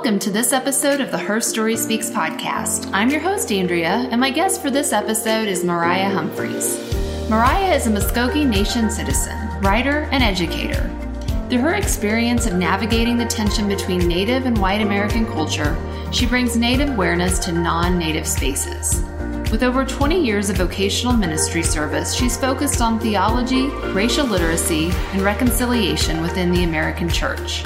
Welcome to this episode of the Her Story Speaks podcast. I'm your host, Andrea, and my guest for this episode is Mariah Humphreys. Mariah is a Muskogee Nation citizen, writer, and educator. Through her experience of navigating the tension between Native and white American culture, she brings Native awareness to non Native spaces. With over 20 years of vocational ministry service, she's focused on theology, racial literacy, and reconciliation within the American church.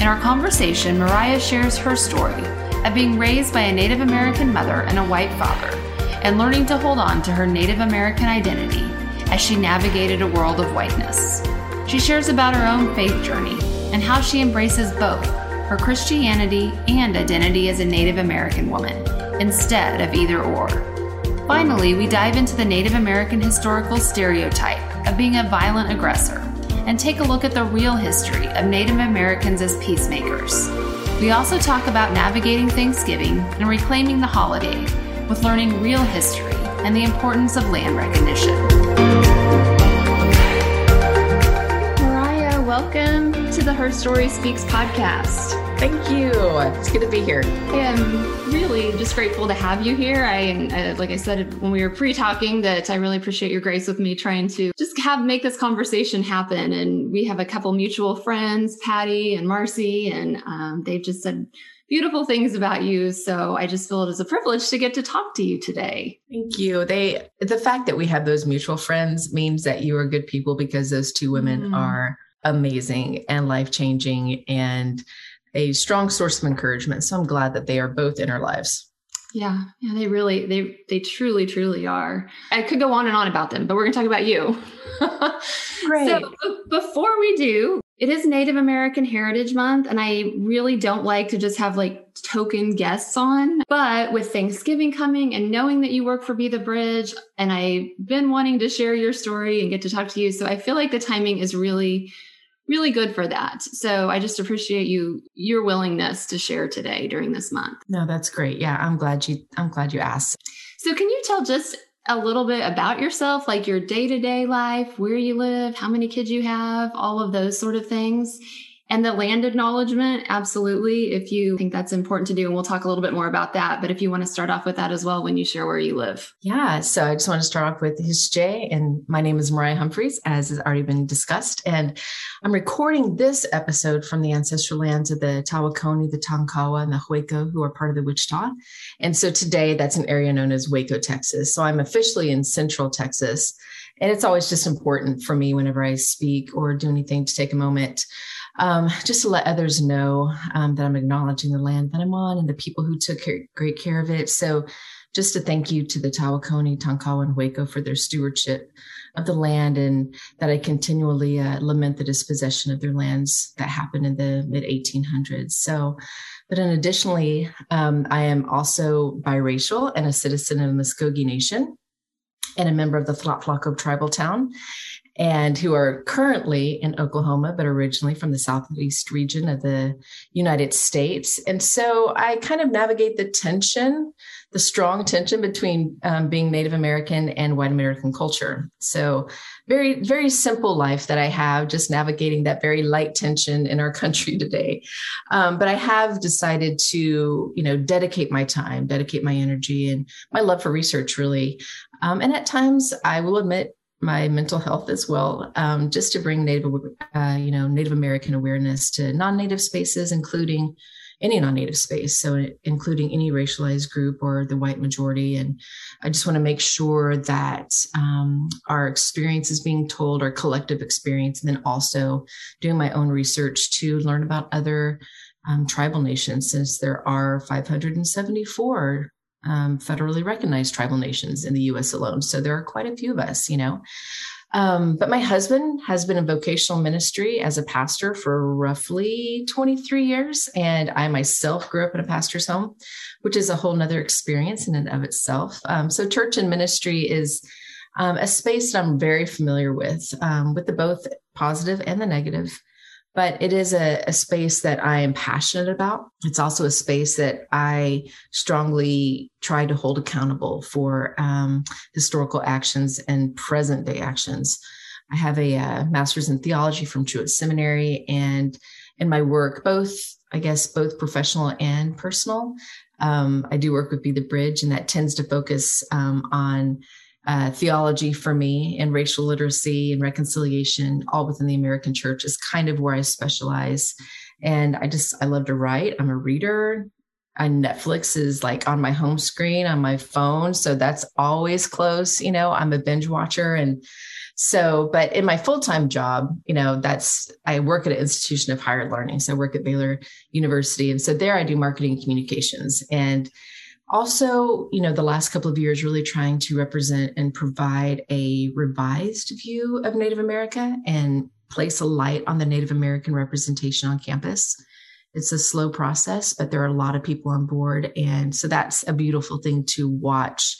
In our conversation, Mariah shares her story of being raised by a Native American mother and a white father, and learning to hold on to her Native American identity as she navigated a world of whiteness. She shares about her own faith journey and how she embraces both her Christianity and identity as a Native American woman, instead of either or. Finally, we dive into the Native American historical stereotype of being a violent aggressor and take a look at the real history of Native Americans as peacemakers. We also talk about navigating Thanksgiving and reclaiming the holiday with learning real history and the importance of land recognition. Mariah, welcome to the Her Story Speaks podcast. Thank you. It's good to be here. I am really just grateful to have you here. I, uh, like I said when we were pre-talking, that I really appreciate your grace with me trying to just have make this conversation happen. And we have a couple mutual friends, Patty and Marcy, and um, they've just said beautiful things about you. So I just feel it as a privilege to get to talk to you today. Thank you. They the fact that we have those mutual friends means that you are good people because those two women mm. are amazing and life changing and a strong source of encouragement. So I'm glad that they are both in our lives. Yeah, yeah, they really, they, they truly, truly are. I could go on and on about them, but we're going to talk about you. Great. So before we do, it is Native American Heritage Month, and I really don't like to just have like token guests on. But with Thanksgiving coming and knowing that you work for Be the Bridge, and I've been wanting to share your story and get to talk to you, so I feel like the timing is really really good for that. So I just appreciate you your willingness to share today during this month. No, that's great. Yeah, I'm glad you I'm glad you asked. So can you tell just a little bit about yourself, like your day-to-day life, where you live, how many kids you have, all of those sort of things? And the land acknowledgement, absolutely, if you think that's important to do. And we'll talk a little bit more about that. But if you want to start off with that as well when you share where you live. Yeah. So I just want to start off with Hische. And my name is Mariah Humphreys, as has already been discussed. And I'm recording this episode from the ancestral lands of the Tawakoni, the Tonkawa, and the Hueco, who are part of the Wichita. And so today that's an area known as Waco, Texas. So I'm officially in central Texas. And it's always just important for me whenever I speak or do anything to take a moment um, just to let others know um, that I'm acknowledging the land that I'm on and the people who took care, great care of it. So, just to thank you to the Tawakoni, Tonkawa, and Hueco for their stewardship of the land and that I continually uh, lament the dispossession of their lands that happened in the mid 1800s. So, but then additionally, um, I am also biracial and a citizen of the Muskogee Nation and a member of the Thlopthlocco tribal town and who are currently in Oklahoma, but originally from the southeast region of the United States. And so I kind of navigate the tension, the strong tension between um, being Native American and white American culture. So very, very simple life that I have, just navigating that very light tension in our country today. Um, but I have decided to, you know, dedicate my time, dedicate my energy and my love for research really. Um, and at times I will admit my mental health as well, um, just to bring Native, uh, you know, Native American awareness to non-Native spaces, including any non-Native space, so including any racialized group or the white majority. And I just want to make sure that um, our experience is being told, our collective experience, and then also doing my own research to learn about other um, tribal nations, since there are 574 um, federally recognized tribal nations in the US alone. So there are quite a few of us, you know. Um, but my husband has been in vocational ministry as a pastor for roughly 23 years. And I myself grew up in a pastor's home, which is a whole nother experience in and of itself. Um, so church and ministry is um, a space that I'm very familiar with, um, with the both positive and the negative but it is a, a, space that I am passionate about. It's also a space that I strongly try to hold accountable for um, historical actions and present day actions. I have a, a, uh, master's in theology from Truett Seminary, and in my work, both I guess, both professional and personal. Um, I do work with Be the Bridge, and that tends to focus um, on uh, theology for me and racial literacy and reconciliation, all within the American church, is kind of where I specialize. And I just, I love to write. I'm a reader. And Netflix is like on my home screen on my phone. So that's always close. You know, I'm a binge watcher. And so, but in my full time job, you know, that's, I work at an institution of higher learning. So I work at Baylor University. And so there I do marketing communications. And also, you know, the last couple of years, really trying to represent and provide a revised view of Native America and place a light on the Native American representation on campus. It's a slow process, but there are a lot of people on board. And so that's a beautiful thing to watch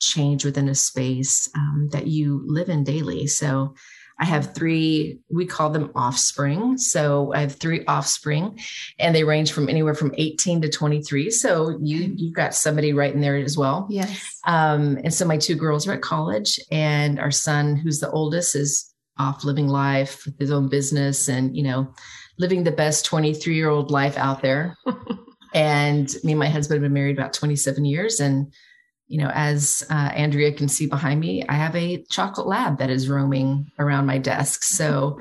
change within a space um, that you live in daily. So I have three, we call them offspring. So I have three offspring and they range from anywhere from 18 to 23. So you, you've got somebody right in there as well. Yes. Um, and so my two girls are at college and our son, who's the oldest is off living life with his own business and, you know, living the best 23 year old life out there. and me and my husband have been married about 27 years and you know, as uh, Andrea can see behind me, I have a chocolate lab that is roaming around my desk. So,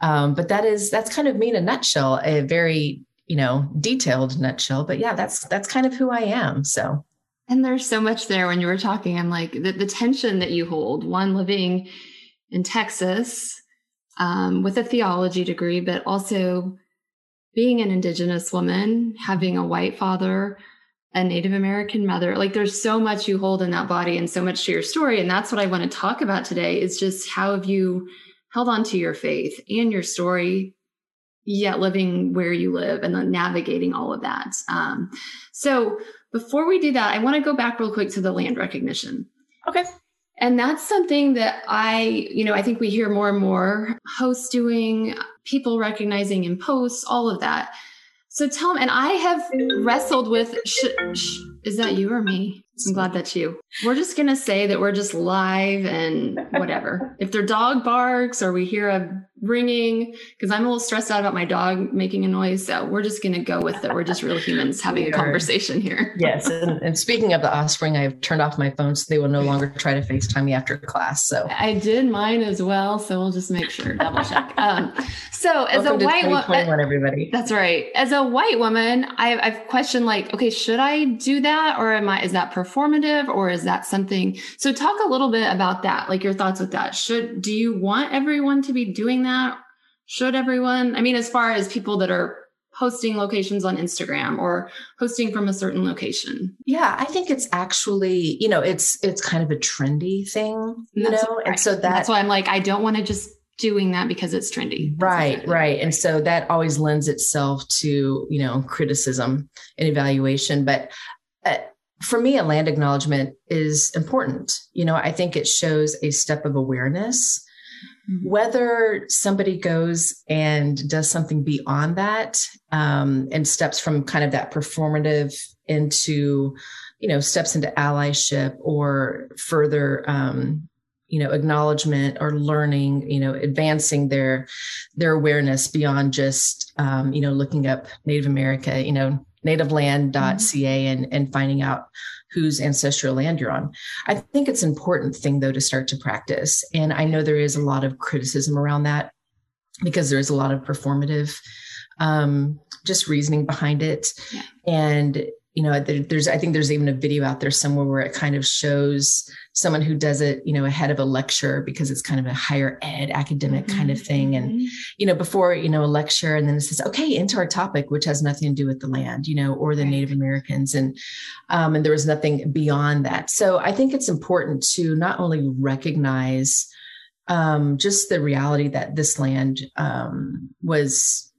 um, but that is that's kind of me in a nutshell, a very you know detailed nutshell. But yeah, that's that's kind of who I am. So. And there's so much there when you were talking. I'm like the, the tension that you hold. One living in Texas um, with a theology degree, but also being an Indigenous woman, having a white father a Native American mother. Like there's so much you hold in that body and so much to your story. And that's what I want to talk about today is just how have you held on to your faith and your story, yet living where you live and navigating all of that. Um, so before we do that, I want to go back real quick to the land recognition. Okay. And that's something that I, you know, I think we hear more and more hosts doing, people recognizing in posts, all of that. So tell and I have wrestled with. Sh- sh- is that you or me? I'm glad that's you. We're just gonna say that we're just live and whatever. if their dog barks or we hear a ringing, because I'm a little stressed out about my dog making a noise, so we're just gonna go with it. We're just real humans having a conversation here. yes, and, and, speaking of the offspring, I've turned off my phone so they will no longer try to Facetime me after class. So I did mine as well, so we'll just make sure double check. Um, so as Welcome a white woman, everybody, that's right. As a white woman, I, I've questioned like, okay, should I do that, or am I? Is that performative or is that something? So talk a little bit about that, like your thoughts with that. Should, do you want everyone to be doing that? Should everyone, I mean, as far as people that are posting locations on Instagram or posting from a certain location? Yeah, I think it's actually, you know, it's it's kind of a trendy thing, you know. Right. And so that, that's why I'm like, I don't want to just doing that because it's trendy. That's right, right. And so that always lends itself to, you know, criticism and evaluation. But uh, for me, a land acknowledgement is important. You know, I think it shows a step of awareness. Mm-hmm. Whether somebody goes and does something beyond that um, and steps from kind of that performative into, you know, steps into allyship or further, um, you know, acknowledgement or learning, you know, advancing their their awareness beyond just, um, you know, looking up Native America, you know, nativeland.ca mm-hmm. and, and finding out whose ancestral land you're on. I think it's an important thing though to start to practice. And I know there is a lot of criticism around that because there's a lot of performative um, just reasoning behind it. Yeah. And you know, there's I think there's even a video out there somewhere where it kind of shows someone who does it, you know, ahead of a lecture because it's kind of a higher ed academic mm-hmm. kind of thing. And, mm-hmm. you know, before, you know, a lecture and then it says, okay, into our topic, which has nothing to do with the land, you know, or the Native Americans. And, um, and there was nothing beyond that. So I think it's important to not only recognize, um, just the reality that this land, um, was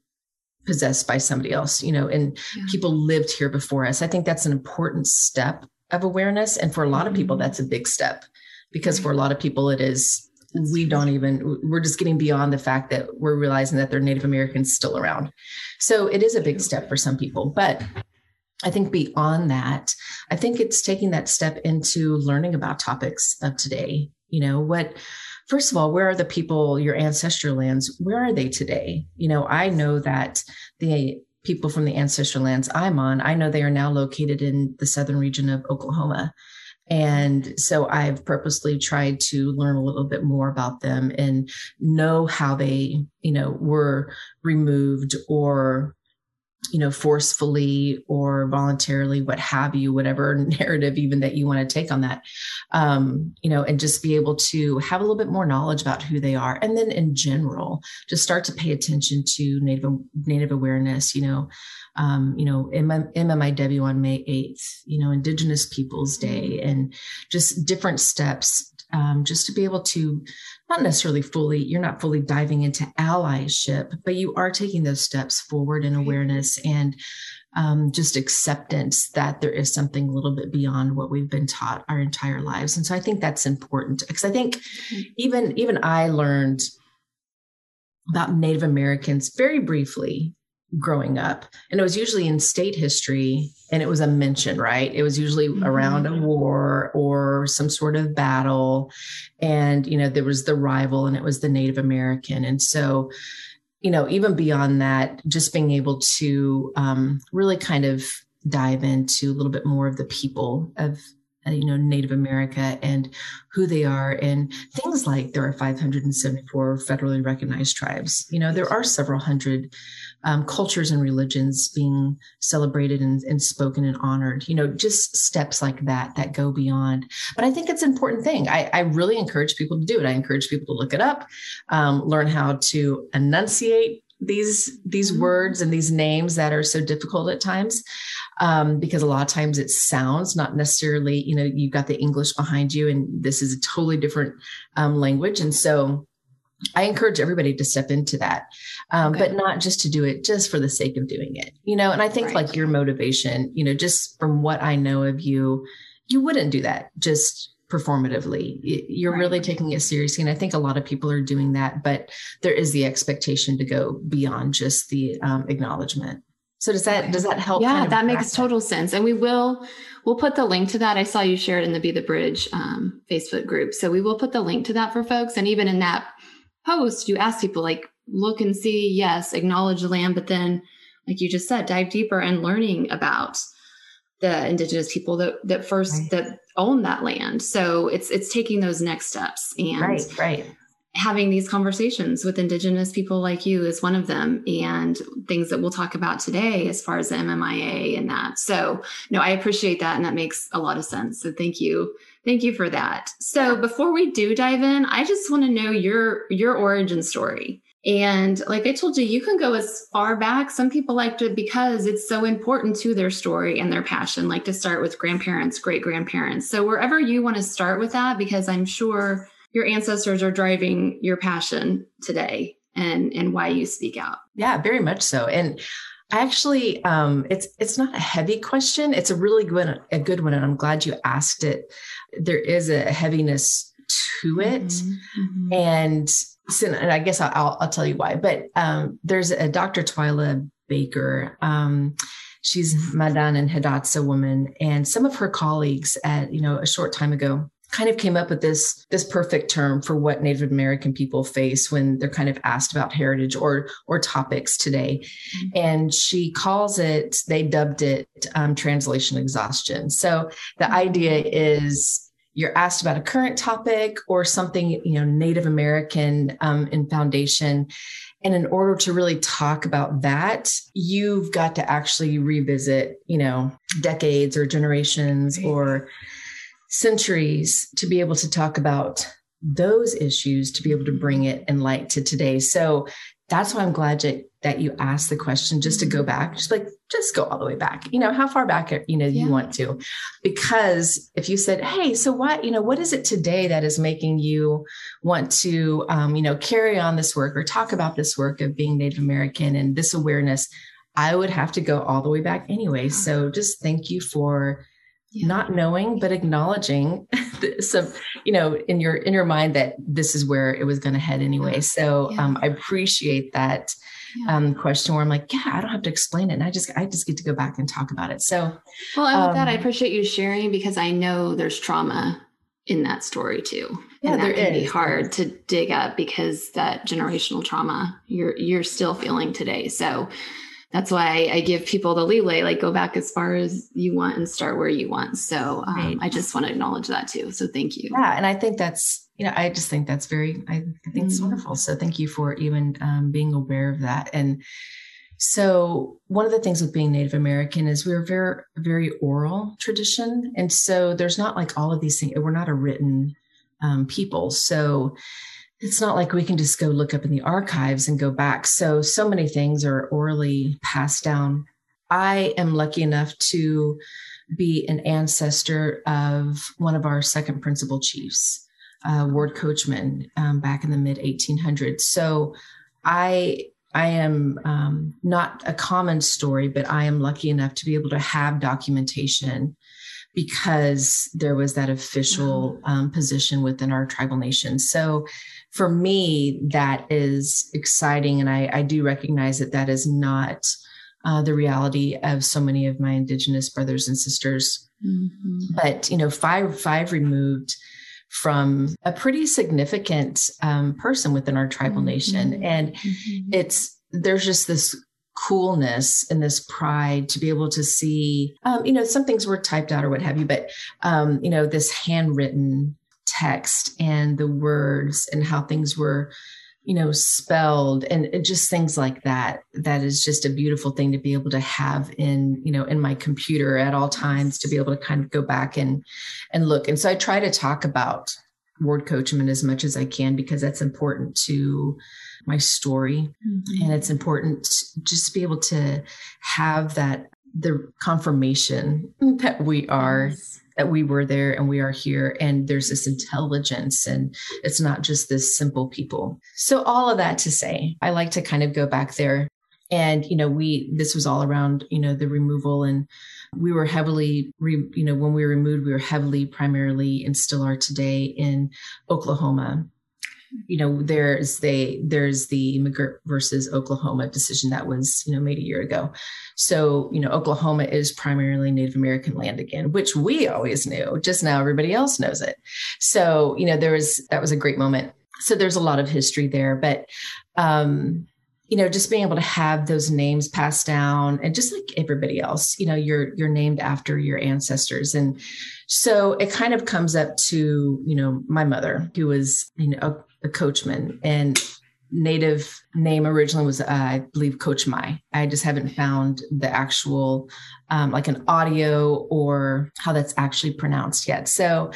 possessed by somebody else, you know, and yeah. people lived here before us. I think that's an important step of awareness. And for a lot of people, mm-hmm. that's a big step because for a lot of people, it is we don't even we're just getting beyond the fact that we're realizing that they're native americans still around so it is a big step for some people but i think beyond that i think it's taking that step into learning about topics of today you know what first of all where are the people your ancestral lands where are they today you know i know that the people from the ancestral lands I'm on, I know they are now located in the southern region of Oklahoma. And so I've purposely tried to learn a little bit more about them and know how they, you know, were removed or you know, forcefully or voluntarily, what have you, whatever narrative even that you want to take on that, um, you know, and just be able to have a little bit more knowledge about who they are. And then in general, just start to pay attention to Native, Native awareness, you know, um, you know, MMIW on May 8th, you know, Indigenous Peoples Day, and just different steps um, just to be able to not necessarily fully, you're not fully diving into allyship, but you are taking those steps forward in awareness and um, just acceptance that there is something a little bit beyond what we've been taught our entire lives. And so I think that's important because I think mm-hmm. even even I learned about Native Americans very briefly growing up. And it was usually in state history and it was a mention right? It was usually mm-hmm. around a war or some sort of battle. And you know there was the rival and it was the native american. And so you know even beyond that just being able to um, really kind of dive into a little bit more of the people of you know Native America and who they are and things like there are 574 federally recognized tribes. You know there are several hundred um, cultures and religions being celebrated and, and, spoken and honored. You know just steps like that that go beyond. But I think it's an important thing. I, I really encourage people to do it. I encourage people to look it up, um, learn how to enunciate these these mm-hmm. words and these names that are so difficult at times um, because a lot of times it sounds not necessarily you know you've got the english behind you and this is a totally different um, language and so I encourage everybody to step into that, um, okay. but not just to do it just for the sake of doing it, you know. And I think right. like your motivation, you know, just from what I know of you, you wouldn't do that just performatively. You're right. really taking it seriously. And I think a lot of people are doing that, but there is the expectation to go beyond just the um, acknowledgement. So does that, does that help? Yeah, kind of that makes total sense. And we will, we'll put the link to that. I saw you share it in the Be the Bridge um, Facebook group. So we will put the link to that for folks. And even in that post, you ask people like, look and see, yes, acknowledge the land, but then like you just said, dive deeper and learning about the indigenous people that that first right. that own that land. So it's it's taking those next steps and right, right. Having these conversations with indigenous people like you is one of them and things that we'll talk about today as far as the MMIA and that. So no, I appreciate that and that makes a lot of sense. So thank you. Thank you for that. So before we do dive in, I just want to know your your origin story. And like I told you, you can go as far back. Some people like to, because it's so important to their story and their passion, like to start with grandparents, great grandparents. So wherever you want to start with that, because I'm sure your ancestors are driving your passion today and, and why you speak out. Yeah, very much so. And I actually, um, it's it's not a heavy question. It's a really good a good one, and I'm glad you asked it. There is a heaviness to it, mm-hmm. mm-hmm. and and I guess I'll, I'll tell you why. But um, there's a Dr. Twyla Baker. Um, she's Mandan and Hidatsa woman, and some of her colleagues at you know a short time ago kind of came up with this this perfect term for what Native American people face when they're kind of asked about heritage or or topics today, mm-hmm. and she calls it. They dubbed it um, translation exhaustion. So the mm-hmm. idea is you're asked about a current topic or something, you know, Native American um, in foundation. And in order to really talk about that, you've got to actually revisit, you know, decades or generations or centuries to be able to talk about those issues, to be able to bring it in light to today. So that's why I'm glad that, that you asked the question just to go back, just like, just go all the way back. You know, how far back, you know, yeah. you want to. Because if you said, hey, so what, you know, what is it today that is making you want to, um, you know, carry on this work or talk about this work of being Native American and this awareness? I would have to go all the way back anyway. So just thank you for yeah. not knowing but acknowledging some you know in your in your mind that this is where it was going to head anyway so yeah. um, i appreciate that yeah. um, question where i'm like yeah i don't have to explain it and i just i just get to go back and talk about it so well and with um, that i um, appreciate you sharing because i know there's trauma in that story too yeah and that there can is. be hard to dig up because that generational trauma you're you're still feeling today so that's why I give people the leeway, like go back as far as you want and start where you want. So um, right. I just want to acknowledge that too. So thank you. Yeah. And I think that's, you know, I just think that's very, I, I think it's mm-hmm. wonderful. So thank you for even um, being aware of that. And so one of the things with being Native American is we're very, very oral tradition. And so there's not like all of these things. We're not a written um, people. So it's not like we can just go look up in the archives and go back. So, so many things are orally passed down. I am lucky enough to be an ancestor of one of our second principal chiefs, uh, Ward Coachman, um, back in the mid 1800s. So, I I am um, not a common story, but I am lucky enough to be able to have documentation because there was that official um, position within our tribal nation. So for me, that is exciting. And I, I do recognize that that is not uh, the reality of so many of my Indigenous brothers and sisters. Mm-hmm. But, you know, five, five removed from a pretty significant um, person within our tribal mm-hmm. nation. And mm-hmm. it's, there's just this coolness and this pride to be able to see, um, you know, some things were typed out or what have you, but, um, you know, this handwritten text and the words and how things were you know spelled and just things like that that is just a beautiful thing to be able to have in you know in my computer at all times to be able to kind of go back and and look and so i try to talk about ward coachman as much as i can because that's important to my story mm-hmm. and it's important just to be able to have that the confirmation that we are yes that we were there and we are here and there's this intelligence and it's not just this simple people. So all of that to say, I like to kind of go back there and you know we this was all around you know the removal and we were heavily re, you know when we were removed we were heavily primarily and still are today in oklahoma you know, there's the there's the McGirt versus Oklahoma decision that was you know made a year ago. So you know, Oklahoma is primarily Native American land again, which we always knew. Just now, everybody else knows it. So you know, there was that was a great moment. So there's a lot of history there, but um, you know just being able to have those names passed down and just like everybody else you know you're you're named after your ancestors and so it kind of comes up to you know my mother who was you know the coachman and native name originally was uh, i believe coach mai. I just haven't found the actual um, like an audio or how that's actually pronounced yet. So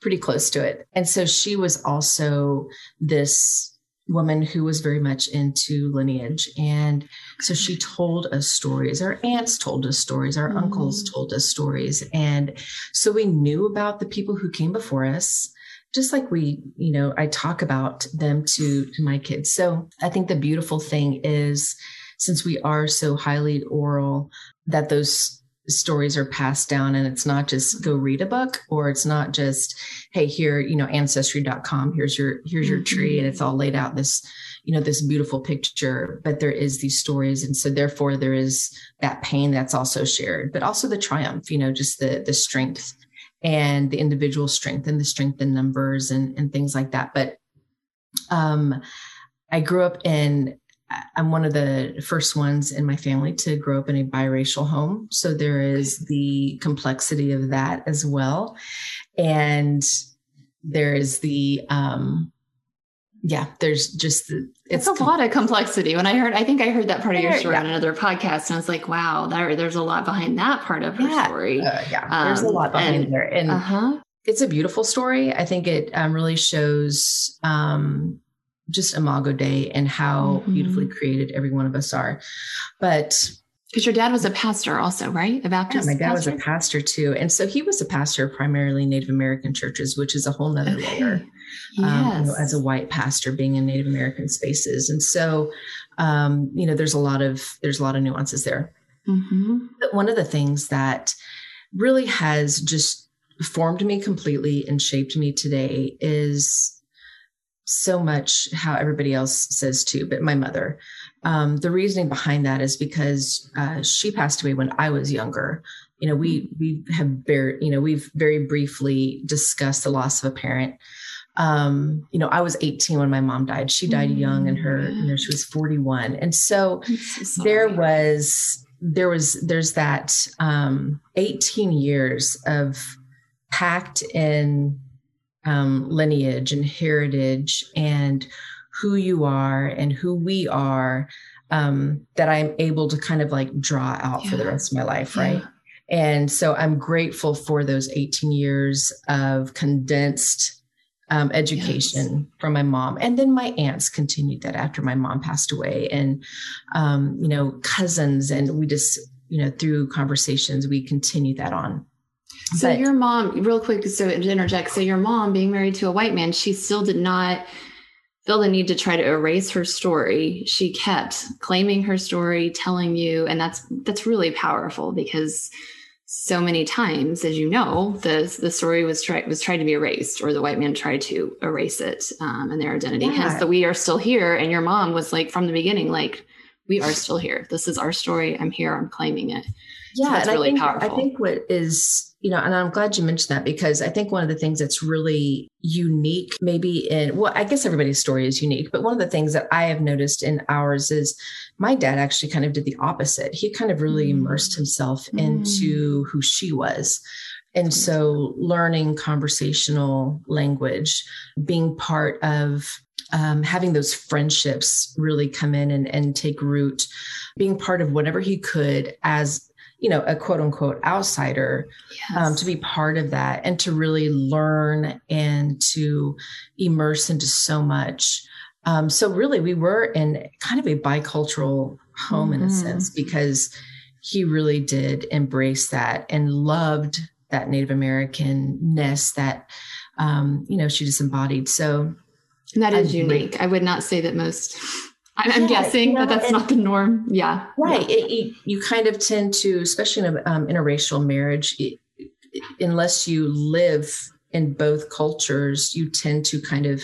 pretty close to it. And so she was also this woman who was very much into lineage. And so she told us stories. Our aunts told us stories. Our mm. uncles told us stories. And so we knew about the people who came before us just like we, you know, I talk about them to, to my kids. So I think the beautiful thing is since we are so highly oral, that those stories are passed down and it's not just go read a book or it's not just hey here you know ancestry.com here's your here's your tree and it's all laid out this you know this beautiful picture but there is these stories and so therefore there is that pain that's also shared but also the triumph you know just the the strength and the individual strength and the strength in numbers and, and things like that. But um, I grew up in, I'm one of the first ones in my family to grow up in a biracial home. So there is the complexity of that as well. And there is the, um, yeah, there's just the, it's, it's a lot of complexity. When I heard, I think I heard that part of your story yeah. on another podcast, and I was like, wow, there, there's a lot behind that part of her yeah. story. Uh, yeah, um, there's a lot behind and, there, and uh-huh. it's a beautiful story. I think it um, really shows um, just Imago Dei and how mm-hmm. beautifully created every one of us are. But because your dad was a pastor also, right? A Baptist. Yeah, my dad pastor? was a pastor too. And so he was a pastor primarily Native American churches, which is a whole nother okay. layer. Yes. Um, you know, as a white pastor being in Native American spaces. And so um, you know, there's a lot of there's a lot of nuances there. Mm-hmm. But one of the things that really has just formed me completely and shaped me today is so much how everybody else says too, but my mother. Um, the reasoning behind that is because uh, she passed away when I was younger. You know, we we have very you know we've very briefly discussed the loss of a parent, um, you know, I was 18 when my mom died. She died mm, young and her, you know, she was 41. And so, so there was, there was, there's that um, 18 years of packed in um, lineage and heritage and who you are and who we are um, that I'm able to kind of like draw out yeah. for the rest of my life, right? Yeah. And so I'm grateful for those 18 years of condensed um, education yes. from my mom. And then my aunts continued that after my mom passed away, and, um, you know, cousins. And we just, you know, through conversations, we continued that on. So but, your mom, real quick, so to interject, so your mom being married to a white man, she still did not feel the need to try to erase her story. She kept claiming her story, telling you, and that's that's really powerful because so many times, as you know, the the story was tried was tried to be erased, or the white man tried to erase it um, and their identity. Yeah. Hence, that we are still here. And your mom was like from the beginning, like we are still here. This is our story. I'm here. I'm claiming it. Yeah, so that's really I think, powerful. I think what is you know, and I'm glad you mentioned that because I think one of the things that's really unique, maybe in, well, I guess everybody's story is unique, but one of the things that I have noticed in ours is my dad actually kind of did the opposite. He kind of really immersed mm. himself mm. into who she was. And so learning conversational language, being part of um, having those friendships really come in and, and take root, being part of whatever he could as you know, a quote unquote outsider yes. um, to be part of that and to really learn and to immerse into so much. Um, so really, we were in kind of a bicultural home mm-hmm. in a mm-hmm. sense because he really did embrace that and loved that Native American ness that um, you know she just embodied. So and that is unique. I would not say that most I'm yeah, guessing you know, that that's not the norm. Yeah. Right. Yeah. It, it, you kind of tend to, especially in an um, interracial marriage, it, unless you live in both cultures, you tend to kind of,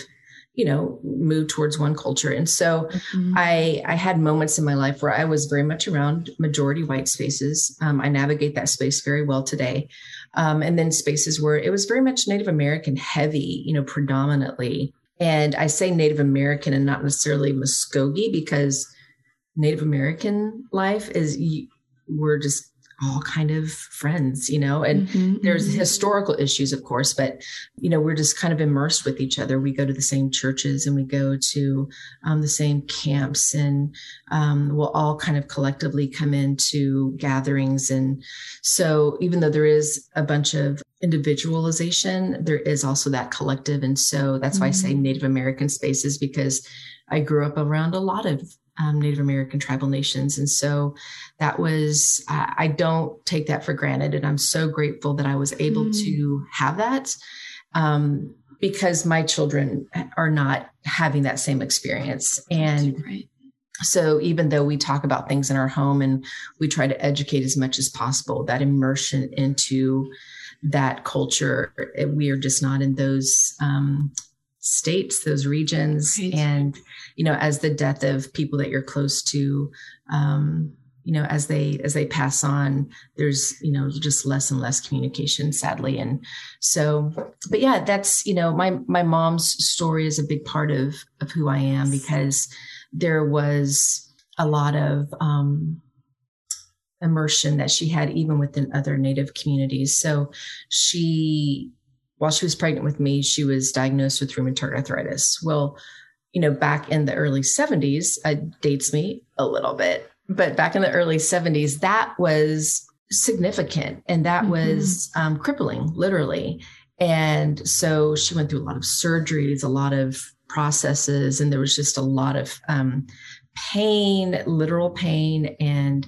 you know, move towards one culture. And so mm-hmm. I, I had moments in my life where I was very much around majority white spaces. Um, I navigate that space very well today. Um, and then spaces where it was very much Native American heavy, you know, predominantly. And I say Native American and not necessarily Muskogee because Native American life is we're just all kind of friends, you know, and mm-hmm, there's mm-hmm. historical issues, of course, but, you know, we're just kind of immersed with each other. We go to the same churches and we go to um, the same camps and um, we'll all kind of collectively come into gatherings. And so even though there is a bunch of individualization, there is also that collective. And so that's mm-hmm. why I say mm-hmm. Native American spaces because I grew up around a lot of um, Native American tribal nations. And so that was, uh, I don't take that for granted. And I'm so grateful that I was able mm. to have that um, because my children are not having that same experience. And right. so even though we talk about things in our home and we try to educate as much as possible, that immersion into that culture, we are just not in those um, states, those regions. Right. And, you know, as the death of people that you're close to, um, you know, as they as they pass on, there's, you know, just less and less communication, sadly. And so, but yeah, that's, you know, my my mom's story is a big part of of who I am because there was a lot of um immersion that she had even within other native communities. So she while she was pregnant with me, she was diagnosed with rheumatoid arthritis. Well, you know, back in the early 70s, it dates me a little bit, but back in the early 70s, that was significant and that mm-hmm. was um, crippling, literally. And so she went through a lot of surgeries, a lot of processes, and there was just a lot of um, pain, literal pain, and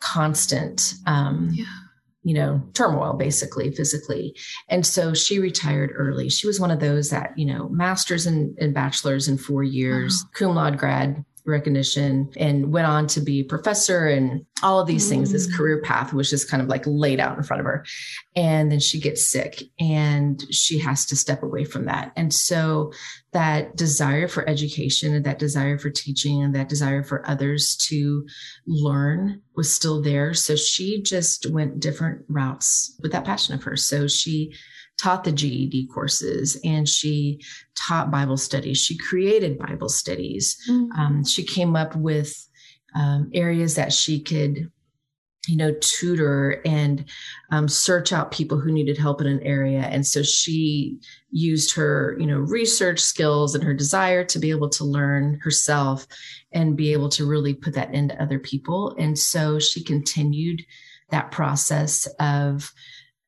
constant. Um, yeah you know, turmoil basically physically. And so she retired early. She was one of those that, you know, masters and, and bachelors in four years, wow. cum laude grad, recognition and went on to be professor and all of these mm. things. This mm. career path was just kind of like laid out in front of her. And then she gets sick and she has to step away from that. And so that desire for education and that desire for teaching and that desire for others to learn was still there. So she just went different routes with that passion of hers. So she taught the GED courses and she taught Bible studies. She created Bible studies. Mm-hmm. Um, she came up with um, areas that she could you know, tutor and um, search out people who needed help in an area. And so she used her, you know, research skills and her desire to be able to learn herself and be able to really put that into other people. And so she continued that process of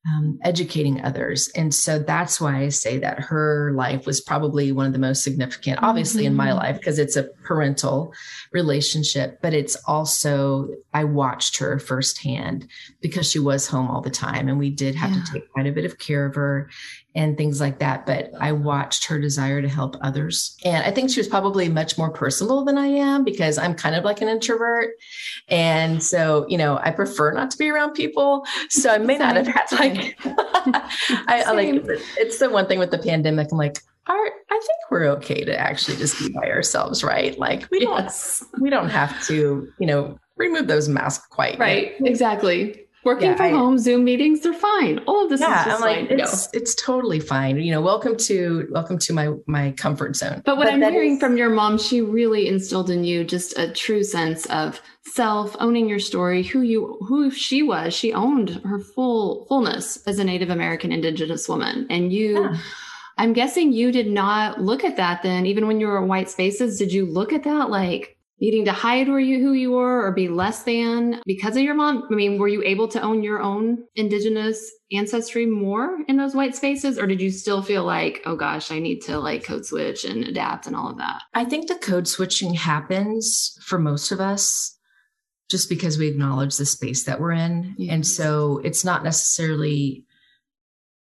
um, educating others. And so that's why I say that her life was probably one of the most significant, obviously, mm-hmm. in my mm-hmm. life, because it's a parental relationship, but it's also, I watched her firsthand because she was home all the time and we did have yeah. to take quite a bit of care of her and things like that. But I watched her desire to help others. And I think she was probably much more personable than I am because I'm kind of like an introvert. And so, you know, I prefer not to be around people. So I may Same. not have had like, I, I like, it's the one thing with the pandemic. I'm like, I think we're okay to actually just be by ourselves, right? Like we don't, we don't have to, you know, remove those masks quite. Right. Yet. Exactly working yeah, from I, home zoom meetings they're fine. All of this yeah, is just I'm like, fine it's, it's totally fine. You know welcome to welcome to my my comfort zone. But what but i'm hearing is, from your mom she really instilled in you just a true sense of self owning your story who you who she was. She owned her full fullness as a native american indigenous woman. And you yeah. i'm guessing you did not look at that then. Even when you were in white spaces did you look at that like needing to hide where you who you were or be less than because of your mom? I mean, were you able to own your own indigenous ancestry more in those white spaces or did you still feel like, oh gosh, I need to like code switch and adapt and all of that? I think the code switching happens for most of us just because we acknowledge the space that we're in. And so it's not necessarily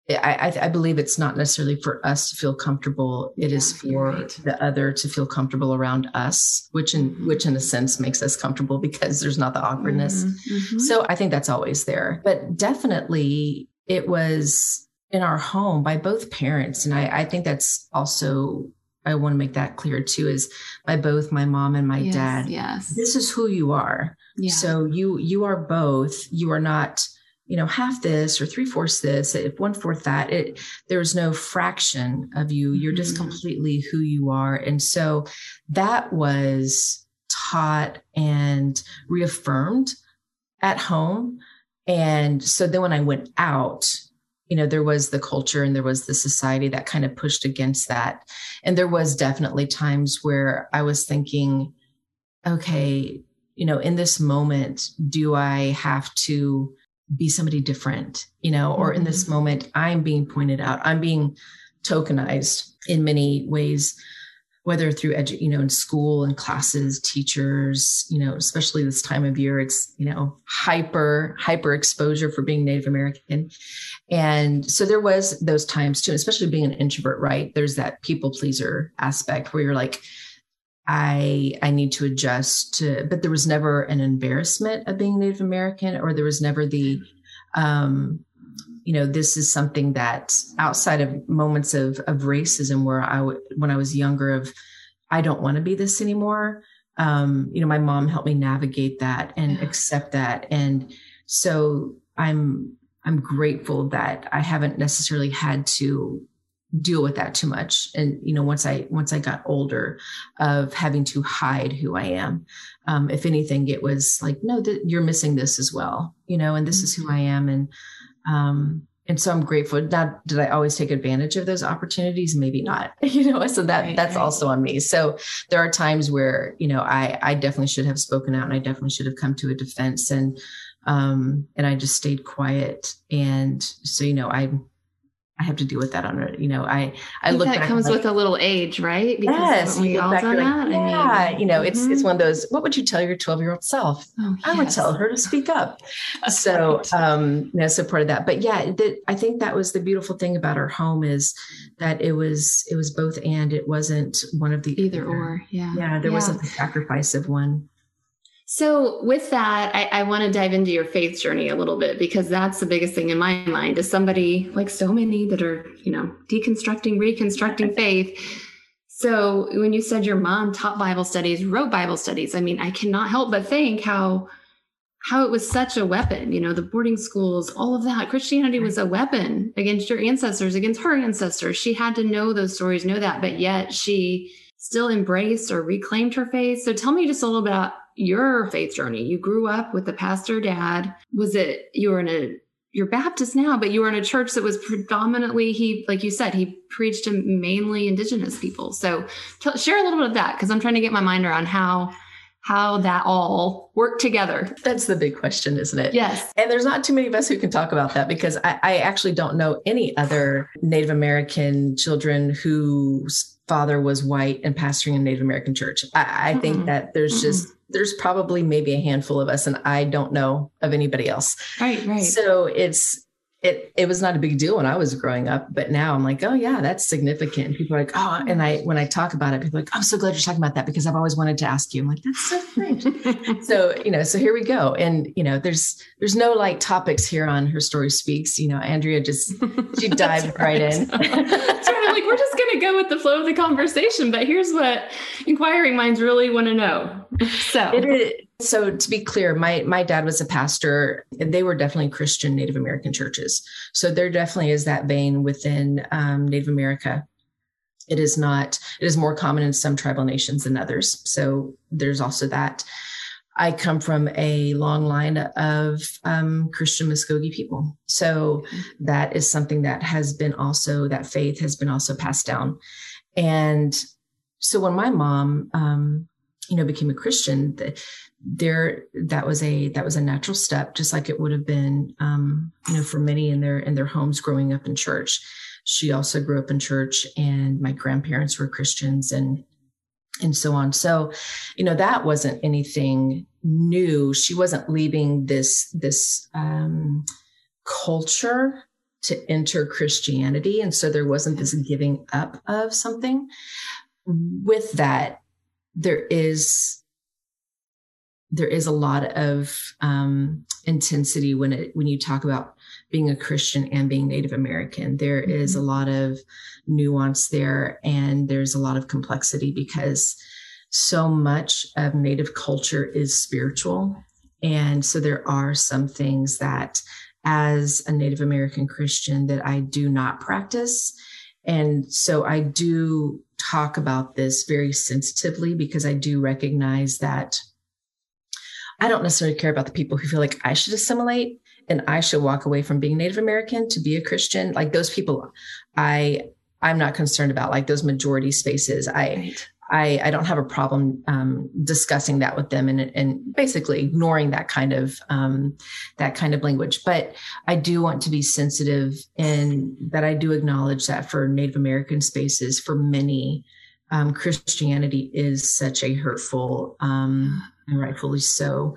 I, I, believe it's not necessarily for us to feel comfortable. It yeah, is for right. the other to feel comfortable around us, which in mm-hmm. which in a sense makes us comfortable because there's not the awkwardness. Mm-hmm. mm-hmm. So I think that's always there. But definitely it was in our home by both parents. And I, I think that's also I want to make that clear too, is by both my mom and my yes, dad. Yes. This is who you are. Yeah. So you you are both. You are not you know half this or three fourths this if one fourth that it there's no fraction of you. You're just mm-hmm. completely who you are. And so that was taught and reaffirmed at home. And so then when i went out you know there was the culture and there was the society that kind of pushed against that. And there was definitely times where i was thinking okay you know in this moment do i have to be somebody different, you know, or in this mm-hmm. moment, I'm being pointed out, I'm being tokenized in many ways, whether through edu- you know, in school and classes, teachers, you know, especially this time of year, it's, you know, hyper, hyper exposure for being Native American. And so there was those times too, especially being an introvert, right? There's that people pleaser aspect where you're like, I I need to adjust to, but there was never an embarrassment of being Native American, or there was never the, um, you know, this is something that outside of moments of of racism where I w- when I was younger of, I don't want to be this anymore. Um, you know, my mom helped me navigate that and yeah. accept that, and so I'm I'm grateful that I haven't necessarily had to deal with that too much. And you know once i once i got older of having to hide who i am um, if anything it was like no th- you're missing this as well you know and this mm-hmm. is who i am. And um and so i'm grateful. Now did i always take advantage of those opportunities? Maybe not you know so that right, that's right. also on me. So there are times where you know i i definitely should have spoken out and i definitely should have come to a defense and um and i just stayed quiet. And so you know i I have to deal with that on a, you know, I, I, I look that comes like, with a little age, right? Because yes. We all done like, that. Yeah. I mean, you know, it's, mm-hmm. it's one of those, what would you tell your 12 year old self? Oh, I would tell her to speak up. so, um, you know, so part of that, but yeah, that I think that was the beautiful thing about our home is that it was, it was both and it wasn't one of the either or. Yeah. Yeah. There yeah. wasn't the sacrifice of one. So, with that, I, I want to dive into your faith journey a little bit because that's the biggest thing in my mind. As somebody like so many that are, you know, deconstructing, reconstructing faith. So, when you said your mom taught Bible studies, wrote Bible studies, I mean, I cannot help but think how how it was such a weapon, you know, the boarding schools, all of that. Christianity was a weapon against your ancestors, against her ancestors. She had to know those stories, know that, but yet she still embraced or reclaimed her faith. So tell me just a little bit about your faith journey. You grew up with a pastor dad. Was it you were in a you're Baptist now, but you were in a church that was predominantly he, like you said, he preached to mainly indigenous people. So t- share a little bit of that because I'm trying to get my mind around how how that all worked together. That's the big question, isn't it? Yes. And there's not too many of us who can talk about that because I, I actually don't know any other Native American children whose father was white and pastoring a Native American church. I, I mm-hmm. think that there's mm-hmm. just there's probably maybe a handful of us and I don't know of anybody else. Right, right. So it's it it was not a big deal when I was growing up, but now I'm like, oh yeah, that's significant. And people are like, oh, and I when I talk about it, people are like, I'm so glad you're talking about that because I've always wanted to ask you. I'm like, that's so great. so you know, so here we go, and you know, there's there's no like topics here on her story speaks. You know, Andrea just she dived right. right. in. that's right. I'm like, we're just go with the flow of the conversation, but here's what inquiring minds really want to know. So it is so to be clear, my my dad was a pastor. They were definitely Christian Native American churches. So there definitely is that vein within um, Native America. It is not. It is more common in some tribal nations than others. So there's also that. I come from a long line of um, Christian Muskogee people. So that is something that has been also, that faith has been also passed down. And so when my mom, um, you know, became a Christian, the, there that was a that was a natural step just like it would have been um you know for many in their in their homes growing up in church she also grew up in church and my grandparents were christians and and so on. So you know that wasn't anything new. She wasn't leaving this this um culture to enter christianity. And so there wasn't this giving up of something. With that there is there is a lot of um, intensity when it when you talk about being a Christian and being Native American. There mm-hmm. is a lot of nuance there, and there's a lot of complexity because so much of Native culture is spiritual, and so there are some things that, as a Native American Christian, that I do not practice. And so I do talk about this very sensitively because I do recognize that I don't necessarily care about the people who feel like I should assimilate and I should walk away from being Native American to be a Christian. Like those people, I I'm not concerned about like those majority spaces. I right. I, I don't have a problem um, discussing that with them and, and basically ignoring that kind of um, that kind of language. But I do want to be sensitive in that I do acknowledge that for Native American spaces, for many, um, Christianity is such a hurtful um, and rightfully so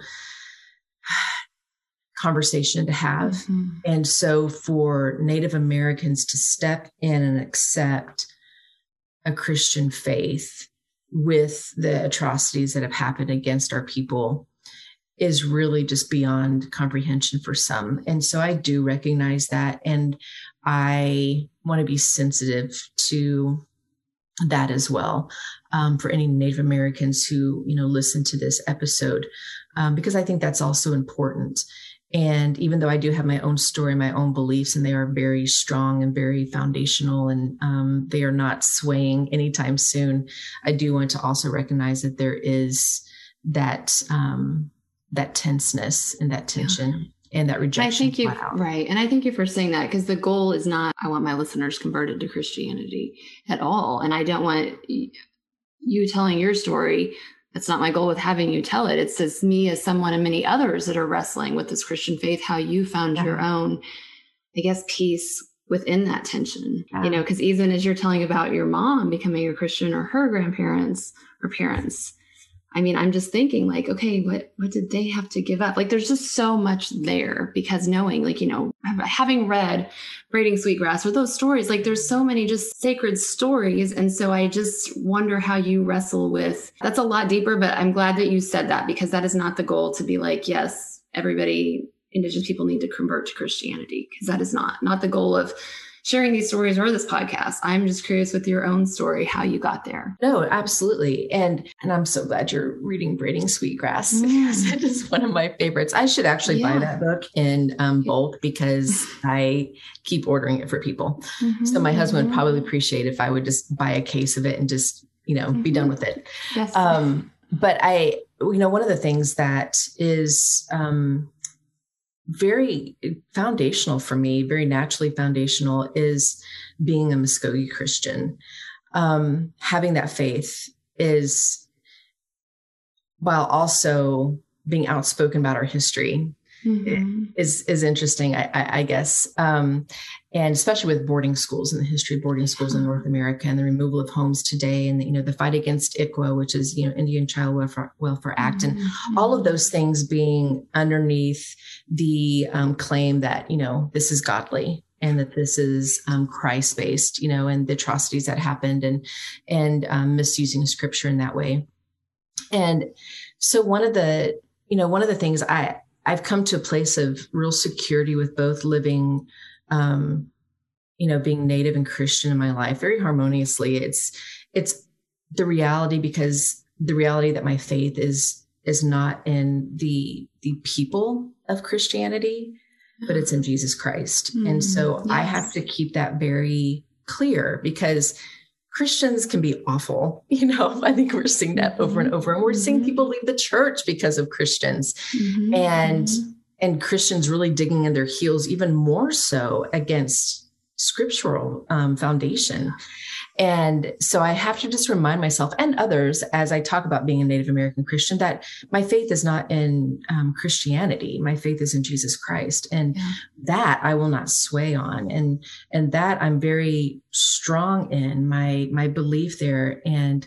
conversation to have. Mm-hmm. And so for Native Americans to step in and accept a Christian faith with the atrocities that have happened against our people is really just beyond comprehension for some. And so I do recognize that. And I want to be sensitive to that as well um, for any Native Americans who you know listen to this episode, um, because I think that's also important. And even though I do have my own story, my own beliefs, and they are very strong and very foundational, and um, they are not swaying anytime soon, I do want to also recognize that there is that um, that tenseness and that tension. Yeah and that rejection. I think you right, and I thank you for saying that because the goal is not I want my listeners converted to Christianity at all, and I don't want you telling your story. That's not my goal with having you tell it. It's as me as someone and many others that are wrestling with this Christian faith, how you found yeah. your own, I guess, peace within that tension. Yeah. You know, because even as you're telling about your mom becoming a Christian or her grandparents or parents, I mean, I'm just thinking like, okay, what what did they have to give up? Like there's just so much there because knowing like, you know, having read Braiding Sweetgrass or those stories, like there's so many just sacred stories and so I just wonder how you wrestle with. That's a lot deeper, but I'm glad that you said that because that is not the goal to be like, yes, everybody indigenous people need to convert to Christianity because that is not not the goal of sharing these stories or this podcast. I'm just curious with your own story, how you got there. No, absolutely. And and I'm so glad you're reading Braiding Sweetgrass mm. it is one of my favorites. I should actually yeah. buy that book in um, bulk because I keep ordering it for people. Mm-hmm. So my husband would probably appreciate if I would just buy a case of it and just, you know, mm-hmm. be done mm-hmm. with it. Yes. Um, but I, you know, one of the things that is um, very foundational for me, very naturally foundational, is being a Muskogee Christian. Um, having that faith is while also being outspoken about our history mm-hmm. is is interesting, I, I, I guess, um, and especially with boarding schools and the history of boarding schools in North America and the removal of homes today, and you know the fight against ICWA, which is you know Indian Child Welfare, Welfare Act, mm-hmm. and all of those things being underneath the um, claim that you know this is godly and that this is um, Christ based, you know, and the atrocities that happened and and um, misusing scripture in that way. And so one of the you know one of the things I I've come to a place of real security with both living, um, you know, being Native and Christian in my life very harmoniously. It's it's the reality because the reality that my faith is is not in the the people of Christianity, but it's in Jesus Christ. Mm, and so yes. I have to keep that very clear because Christians can be awful. You know, I think we're seeing that over and over. And we're seeing mm-hmm. people leave the church because of Christians. Mm-hmm. And and Christians really digging in their heels even more so against scriptural um, foundation. And so I have to just remind myself and others as I talk about being a Native American Christian that my faith is not in um, Christianity. My faith is in Jesus Christ, and that I will not sway on. And and that I'm very strong in my my belief there and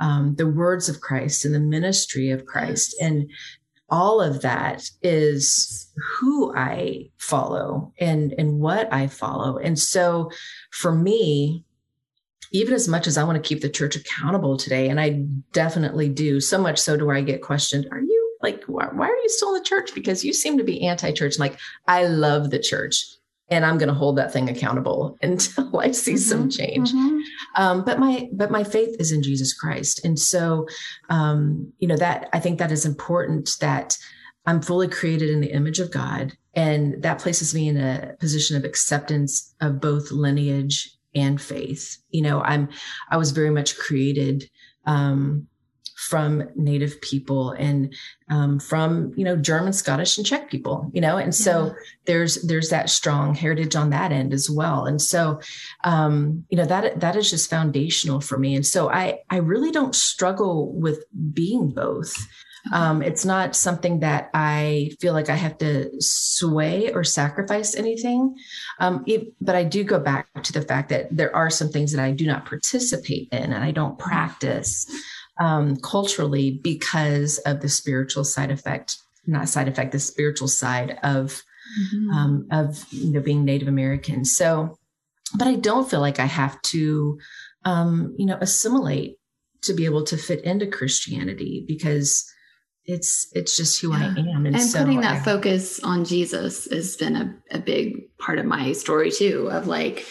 um, the words of Christ and the ministry of Christ and all of that is who I follow and and what I follow. And so for me, even as much as I want to keep the church accountable today, and I definitely do, so much so to where I get questioned, are you like, why, why are you still in the church? Because you seem to be anti church. Like, I love the church and I'm going to hold that thing accountable until I see mm-hmm, some change. Mm-hmm. Um, but my, but my faith is in Jesus Christ. And so, um, you know, that I think that is important that I'm fully created in the image of God. And that places me in a position of acceptance of both lineage and faith. You know, I'm I was very much created um, from Native people and um, from you know German, Scottish, and Czech people. You know, and so yeah. there's there's that strong heritage on that end as well. And so um, you know that that is just foundational for me. And so I I really don't struggle with being both. Um, it's not something that I feel like I have to sway or sacrifice anything. Um, it, but I do go back to the fact that there are some things that I do not participate in and I don't practice um, culturally because of the spiritual side effect, not side effect, the spiritual side of mm-hmm. Um, of you know being Native American. So, but I don't feel like I have to um, you know assimilate to be able to fit into Christianity because it's it's just who yeah. I am. And, and so putting that I, focus on Jesus has been a, a big part of my story too, of like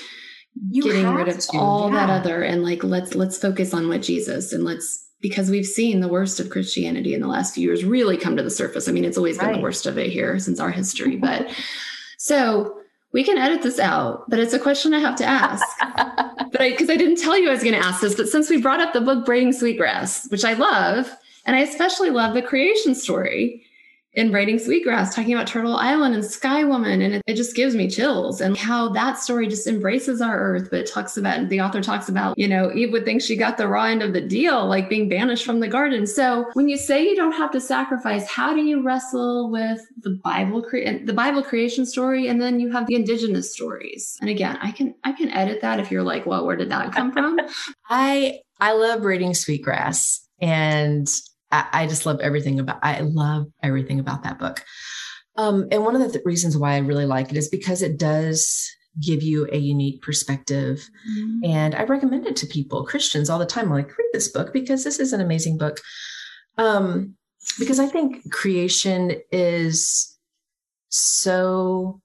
getting rid of to, all yeah. that other and like let's let's focus on what Jesus and let's because we've seen the worst of Christianity in the last few years really come to the surface. I mean, it's always right. been the worst of it here since our history. But so we can edit this out, but it's a question I have to ask. but I because I didn't tell you I was going to ask this, but since we brought up the book Braiding Sweetgrass, which I love, and I especially love the creation story in Braiding Sweetgrass, talking about Turtle Island and Sky Woman. And it, it, just gives me chills and how that story just embraces our earth. But it talks about, the author talks about, you know, Eve would think she got the raw end of the deal, like being banished from the garden. So when you say you don't have to sacrifice, how do you wrestle with the Bible, cre- the Bible creation story? And then you have the indigenous stories. And again, I can, I can edit that if you're like, well, where did that come from? I, I love Braiding Sweetgrass. And I, I just love everything about I love everything about that book. Um, and one of the th- reasons why I really like it is because it does give you a unique perspective. Mm-hmm. And I recommend it to people, Christians all the time. I'm like, read this book because this is an amazing book. Um, because I think creation is so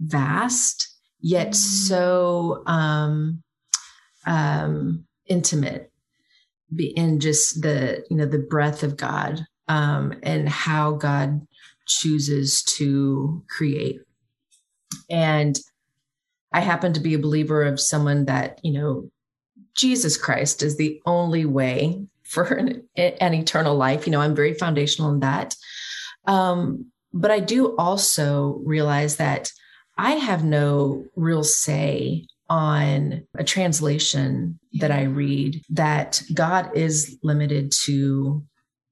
vast yet Mm. so um, um, intimate be- in just the you know the breath of God um, and how God chooses to create. And I happen to be a believer of someone that you know Jesus Christ is the only way for an, an eternal life. You know, I'm very foundational in that. Um, but I do also realize that I have no real say on a translation that I read that God is limited to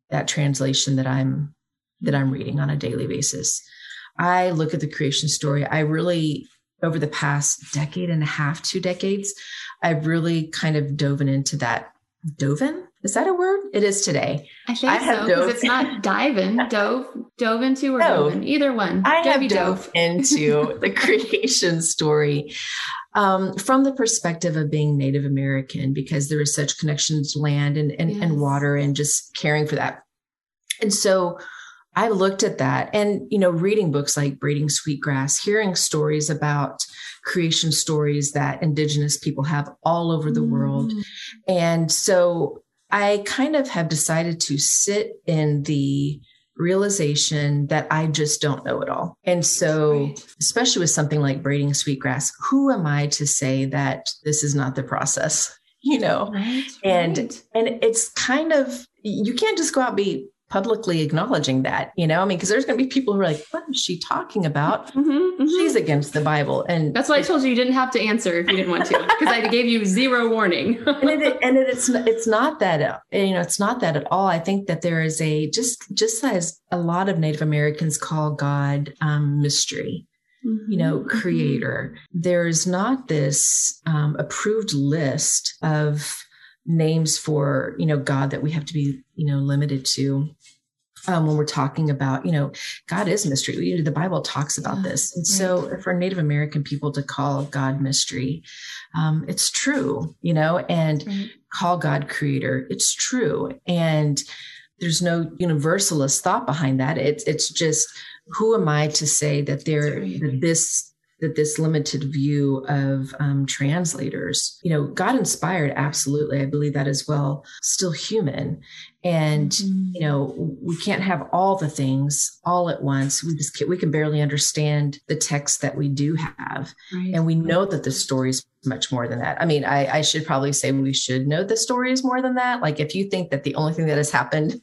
that translation that I'm that I'm reading on a daily basis. I look at the creation story. I really over the past decade and a half, two decades, I've really kind of dove into that. Dove in? Is that a word? It is today. I think I so because dove- it's not diving, in, dove, dove into, or Dove. dove in. Either one. I have Dovey dove into the creation story um, from the perspective of being Native American because there is such connection to land and, and, Yes. and water and just caring for that. And so I looked at that and, you know, reading books like Braiding Sweetgrass, hearing stories about creation stories that indigenous people have all over the world. Mm. And so I kind of have decided to sit in the realization that I just don't know it all. And so, Right. especially with something like braiding sweetgrass, who am I to say that this is not the process? You know, Right. and and it's kind of you can't just go out and be publicly acknowledging that, you know, I mean, because there's going to be people who are like, "What is she talking about?" Mhm, mhm. She's against the Bible, and That's why I told you you didn't have to answer if you didn't want to, because I gave you zero warning. and it, and it, it's it's not that uh, you know it's not that at all. I think that there is a just just as a lot of Native Americans call God um, mystery, you know, Mhm, creator. There's not this um, approved list of names for you know God that we have to be you know limited to. Um, when we're talking about, you know, God is mystery. We- The Bible talks about this. And so for Native American people to call God mystery, um, it's true, you know, and. Right. call God creator. It's true. And there's no universalist thought behind that. It's it's just who am I to say that there that this that this limited view of um, translators, you know, God inspired, absolutely. I believe that as well, still human. And Mhm. you know we can't have all the things all at once we just we can barely understand the text that we do have Right. and we know that the story is much more than that i mean I, I should probably say we should know the story is more than that like if you think that the only thing that has happened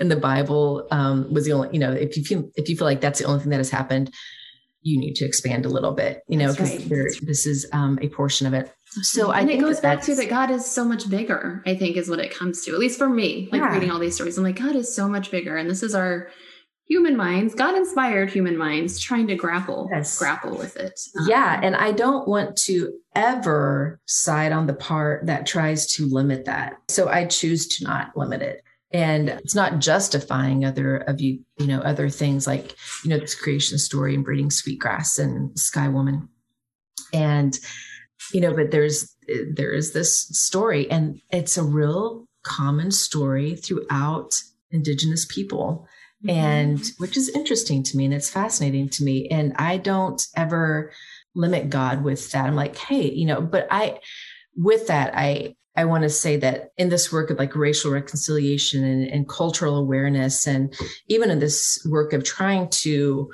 in the bible um, was the only you know if you feel if you feel like that's the only thing that has happened you need to expand a little bit you know because right. this is um, a portion of it so i and think it goes back to that God is so much bigger, I think is what it comes to. At least for me, like Yeah. reading all these stories. I'm like, God is so much bigger. And this is our human minds, God inspired human minds trying to grapple, Yes. grapple with it. Um, Yeah. And I don't want to ever side on the part that tries to limit that. So I choose to not limit it. And it's not justifying other of you, you know, other things like, you know, this creation story and Braiding Sweetgrass and Sky Woman. And, you know, but there's there is this story and it's a real common story throughout indigenous people Mhm. and which is interesting to me and it's fascinating to me and i don't ever limit god with that i'm like hey you know but i with that i i want to say that in this work of like racial reconciliation and, and cultural awareness and even in this work of trying to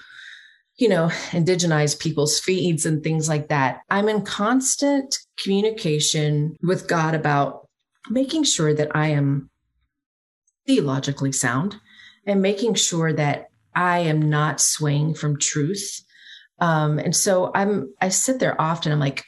you know indigenize people's feeds and things like that i'm in constant communication with god about making sure that i am theologically sound and making sure that I am not swaying from truth. Um, and so I'm, I sit there often. I'm like,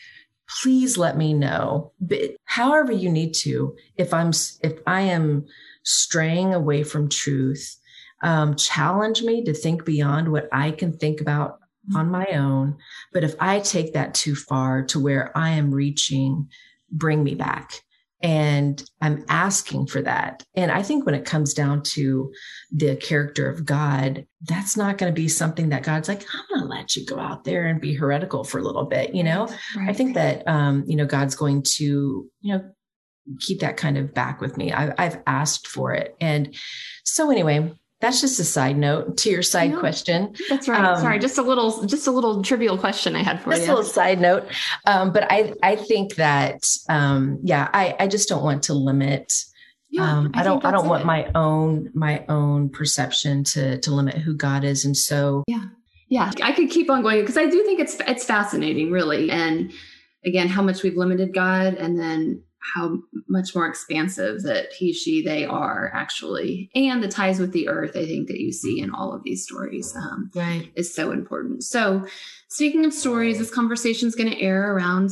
please let me know, but however you need to, if I'm, if I am straying away from truth, um, challenge me to think beyond what I can think about on my own. But if I take that too far to where I am reaching, bring me back. And I'm asking for that. And I think when it comes down to the character of God, that's not going to be something that God's like, I'm going to let you go out there and be heretical for a little bit. You know, Right. I think that, um, you know, God's going to, you know, keep that kind of back with me. I, I've asked for it. And so anyway, that's just a side note to your side no, question. That's right. Um, Sorry, just a little, just a little trivial question I had for just you. Just a little side note. Um, but I, I think that, um, yeah, I, I just don't want to limit. Yeah, um, I, I don't, I don't want my own, my own perception to, to limit who God is. And so, yeah, yeah, I could keep on going because I do think it's, it's fascinating really. And again, how much we've limited God and then how much more expansive that he, she, they are actually, and the ties with the earth. I think that you see in all of these stories, um, right, is so important. So, speaking of stories, this conversation is going to air around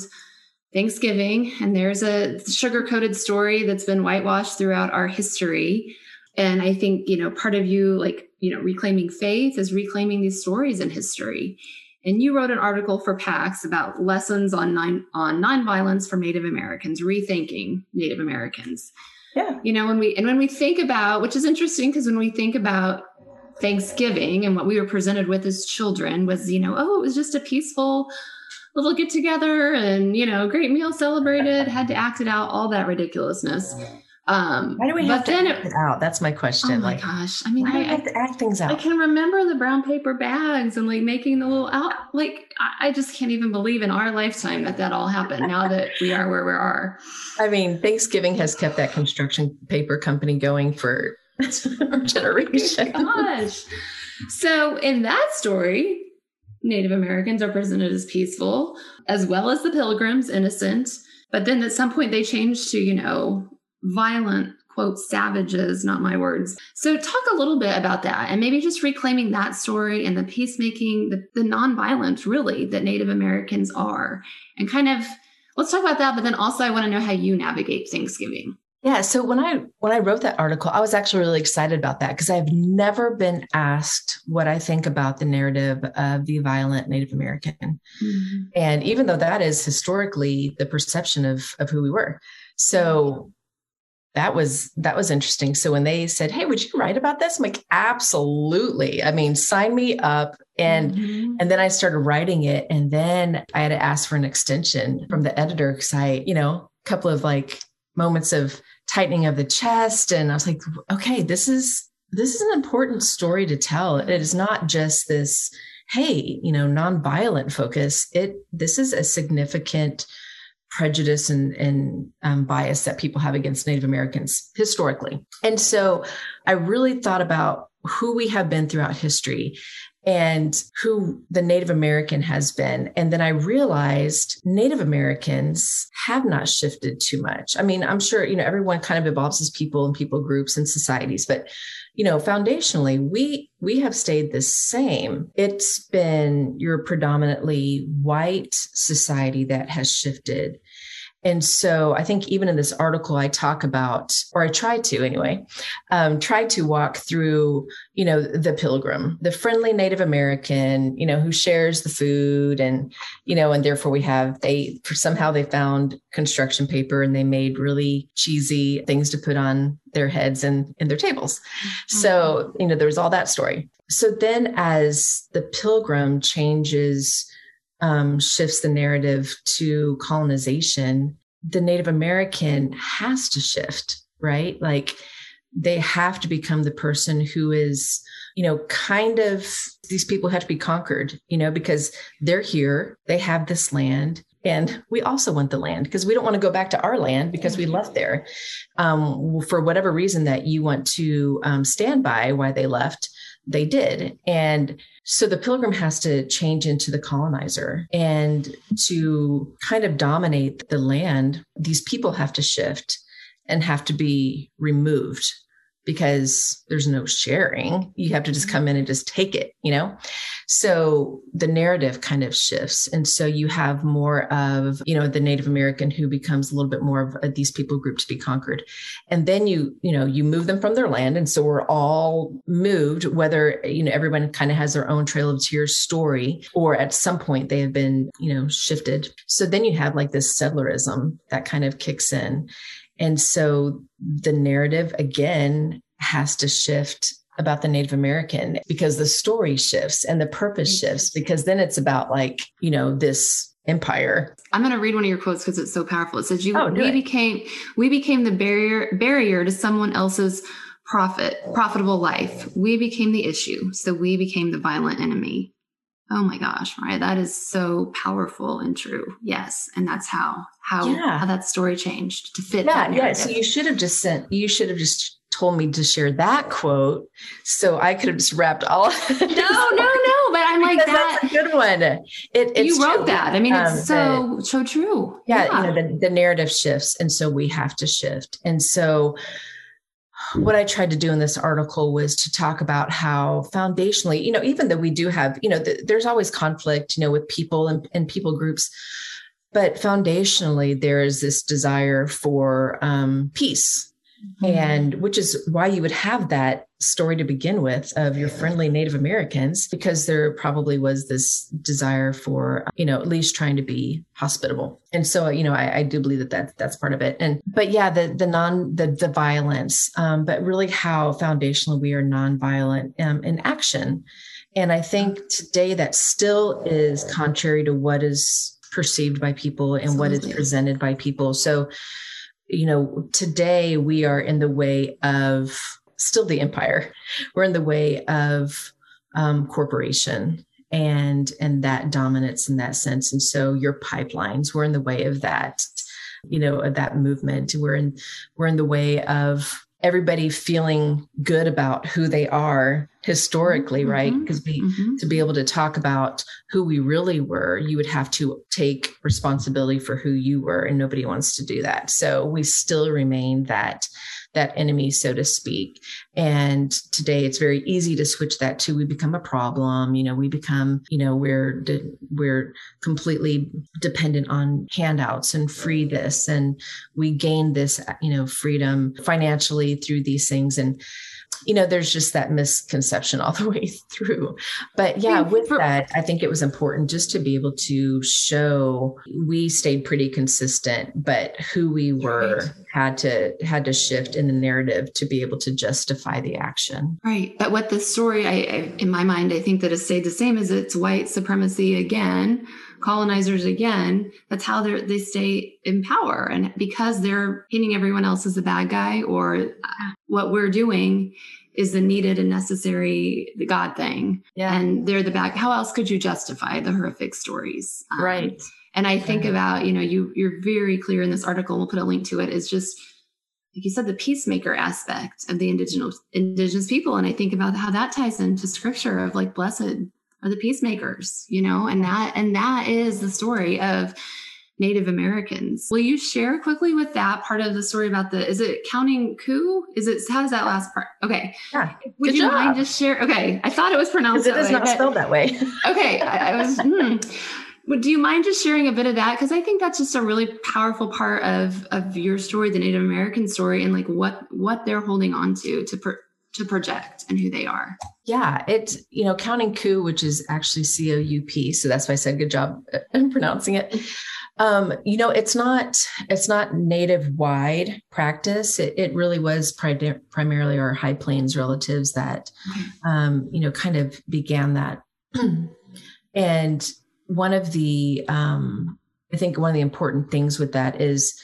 Thanksgiving, and there's a sugar coated story that's been whitewashed throughout our history. And I think you know part of you, like you know, reclaiming faith is reclaiming these stories in history and you wrote an article for PAX about lessons on nine, on nonviolence for Native Americans, rethinking Native Americans. Yeah. You know, when we and when we think about, which is interesting because when we think about Thanksgiving and what we were presented with as children was, you know, oh, it was just a peaceful little get together and, you know, great meal celebrated, had to act it out, all that ridiculousness. Um, why do we have to act it, out? That's my question. Oh my like, gosh! I mean, I, have to act things out. I can remember the brown paper bags and like making the little out. Like, I just can't even believe in our lifetime that that all happened. now that we are where we are. I mean, Thanksgiving has kept that construction paper company going for generations. Oh gosh! So in that story, Native Americans are presented as peaceful, as well as the Pilgrims, innocent. But then at some point they changed to, you know, violent quote savages not my words. So talk a little bit about that and maybe just reclaiming that story and the peacemaking the, the nonviolence really that native americans are. And kind of let's talk about that but then also i want to know how you navigate thanksgiving. Yeah so when i when i wrote that article i was actually really excited about that because i've never been asked what i think about the narrative of the violent native american. Mm-hmm. and even though that is historically the perception of of who we were. So that was that was interesting. So when they said, "Hey, would you write about this?" I'm like, "Absolutely." I mean, sign me up. And mm-hmm. and then I started writing it, and then I had to ask for an extension from the editor because I, you know, a couple of like moments of tightening of the chest, and I was like, "Okay, this is this is an important story to tell. It is not just this." hey you know nonviolent focus it this is a significant prejudice and, and um, bias that people have against Native Americans historically. And so I really thought about who we have been throughout history and who the Native American has been. And then I realized Native Americans have not shifted too much. I mean, I'm sure, you know, everyone kind of evolves as people and people groups and societies, but you know, foundationally, we we have stayed the same. It's been your predominantly white society that has shifted. And so I think even in this article, I talk about, or I try to anyway, um, try to walk through, you know, the pilgrim, the friendly Native American, you know, who shares the food and, you know, and therefore we have, they, somehow they found construction paper and they made really cheesy things to put on their heads and in their tables. Mm-hmm. So, you know, there's all that story. So then as the pilgrim changes, um, shifts the narrative to colonization, the Native American has to shift, right? Like they have to become the person who is, you know, kind of these people have to be conquered, you know, because they're here, they have this land. And we also want the land because we don't want to go back to our land because we left there um, for whatever reason that you want to um, stand by why they left. They did. And so the pilgrim has to change into the colonizer and to kind of dominate the land, these people have to shift and have to be removed because there's no sharing. You have to just come in and just take it, you know? So the narrative kind of shifts. And so you have more of, you know, the Native American who becomes a little bit more of a, these people group to be conquered. And then you, you know, you move them from their land. And so we're all moved, whether, you know, everyone kind of has their own Trail of Tears story, or at some point they have been, you know, shifted. So then you have like this settlerism that kind of kicks in. And so the narrative again has to shift about the Native American because the story shifts and the purpose mm-hmm. shifts because then it's about like, you know, this empire. I'm going to read one of your quotes because it's so powerful. It says you oh, we it. became we became the barrier barrier to someone else's profit, profitable life. We became the issue. So we became the violent enemy. Oh my gosh, Mariah, that is so powerful and true. Yes. And that's how how, yeah. how that story changed to fit yeah, Yeah. So you should have just sent you should have just told me to share that quote. So I could have just wrapped all No, no, no. But I'm like that. That's a good one. It, you wrote true. that. I mean, it's um, so the, so true. Yeah, yeah. You know, the, the narrative shifts. And so we have to shift. And so what I tried to do in this article was to talk about how foundationally, you know, even though we do have, you know, the, there's always conflict, you know, with people and, and people groups, but foundationally, there is this desire for um, peace Mm-hmm. And which is why you would have that story to begin with of your friendly Native Americans, because there probably was this desire for, you know, at least trying to be hospitable. And so, you know, I, I do believe that, that that's part of it. And, but yeah, the, the non, the, the violence, um, but really how foundationally we are nonviolent um, in action. And I think today that still is contrary to what is perceived by people and Absolutely. what is presented by people. So, you know, today we are in the way of still the empire. We're in the way of um, corporation and and that dominance in that sense. And so your pipelines, we're in the way of that, you know, of that movement. We're in we're in the way of everybody feeling good about who they are historically mm-hmm. right because mm-hmm. to be able to talk about who we really were you would have to take responsibility for who you were and nobody wants to do that so we still remain that that enemy, so to speak. And today it's very easy to switch that to we become a problem. You know, we become, you know, we're, we're completely dependent on handouts and free this. And we gain this, you know, freedom financially through these things. And, you know, there's just that misconception all the way through. But yeah, with that, I think it was important just to be able to show we stayed pretty consistent, but who we were right. had to had to shift in the narrative to be able to justify the action. Right. But what the story, I, I in my mind, I think that has stayed the same is it's white supremacy again colonizers again that's how they they stay in power. And because they're painting everyone else as a bad guy or what we're doing is the needed and necessary the god thing. Yeah. And they're the bad how else could you justify the horrific stories? Um, right. and i think right. about you know you you're very clear in this article we'll put a link to it is just like you said, the peacemaker aspect of the indigenous indigenous people. And I think about how that ties into scripture of like blessed are the peacemakers, you know, and that and that is the story of Native Americans. Will you share quickly with that part of the story about the is it counting coup? Is it how does that last part? Okay. Yeah. Would Good you job. mind just share? Okay. I thought it was pronounced it is way, not but, spelled that way. okay. I, I was hmm. Do you mind just sharing a bit of that? Because I think that's just a really powerful part of of your story, the Native American story, and like what what they're holding on to to per, to project and who they are. Yeah, it's you know counting coup, which is actually C O U P. So that's why I said good job in pronouncing it. Um, you know, it's not it's not native wide practice. It, it really was pri- primarily our High Plains relatives that um, you know kind of began that. and one of the um, I think one of the important things with that is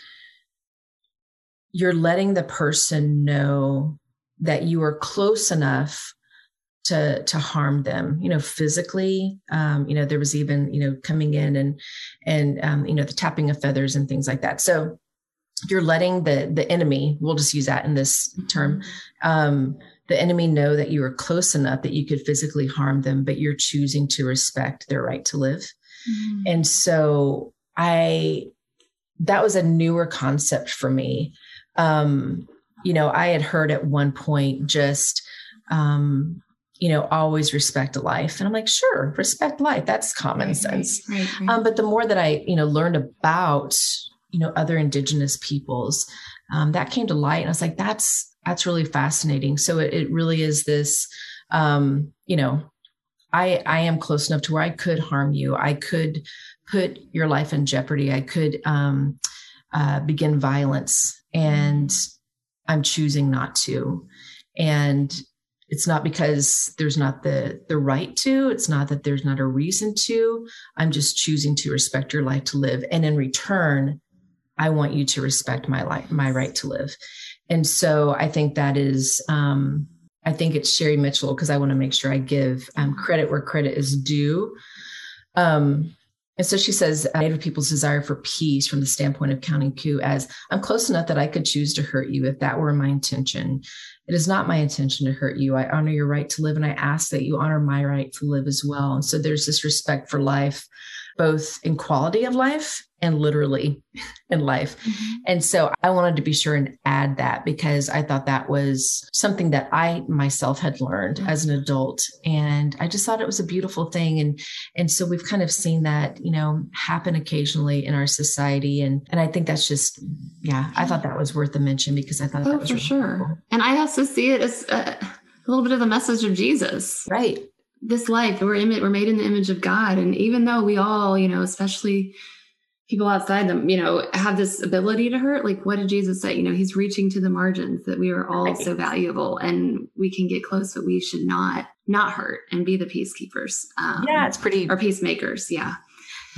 you're letting the person know that you are close enough to to harm them you know physically um, you know there was even you know coming in and and um, you know the tapping of feathers and things like that so you're letting the the enemy we'll just use that in this term mm-hmm. um, the enemy know that you are close enough that you could physically harm them but you're choosing to respect their right to live mm-hmm. and so i that was a newer concept for me um you know, I had heard at one point just, um, you know, always respect life. And I'm like, sure, respect life. That's common right, sense. Right, right, um, but the more that I, you know, learned about, you know, other indigenous peoples, um, that came to light. And I was like, that's, that's really fascinating. So it, it really is this, um, you know, I, I am close enough to where I could harm you. I could put your life in jeopardy. I could, um, uh, begin violence and I'm choosing not to. And it's not because there's not the the right to it's not that there's not a reason to i'm just choosing to respect your life to live and in return I want you to respect my life, my right to live. And so I think that is, um, I think it's Sherri Mitchell because I want to make sure I give um, credit where credit is due. Um, and so she says Native people's desire for peace from the standpoint of counting coup as I'm close enough that I could choose to hurt you if that were my intention. It is not my intention to hurt you. I honor your right to live and I ask that you honor my right to live as well. And so there's this respect for life, both in quality of life and literally in life. Mm-hmm. And so I wanted to be sure and add that because I thought that was something that I myself had learned mm-hmm. as an adult. And I just thought it was a beautiful thing. And and so we've kind of seen that, you know, happen occasionally in our society. And and I think that's just yeah, I thought that was worth a mention because I thought oh, that was for really sure. Cool. And I also see it as a, a little bit of the message of Jesus. Right. This life, we're, Im- we're made in the image of God. And even though we all, you know, especially people outside them, you know, have this ability to hurt. Like, what did Jesus say? You know, he's reaching to the margins that we are all right. so valuable and we can get close, but we should not not hurt and be the peacekeepers. Um, yeah, it's pretty or peacemakers. Yeah,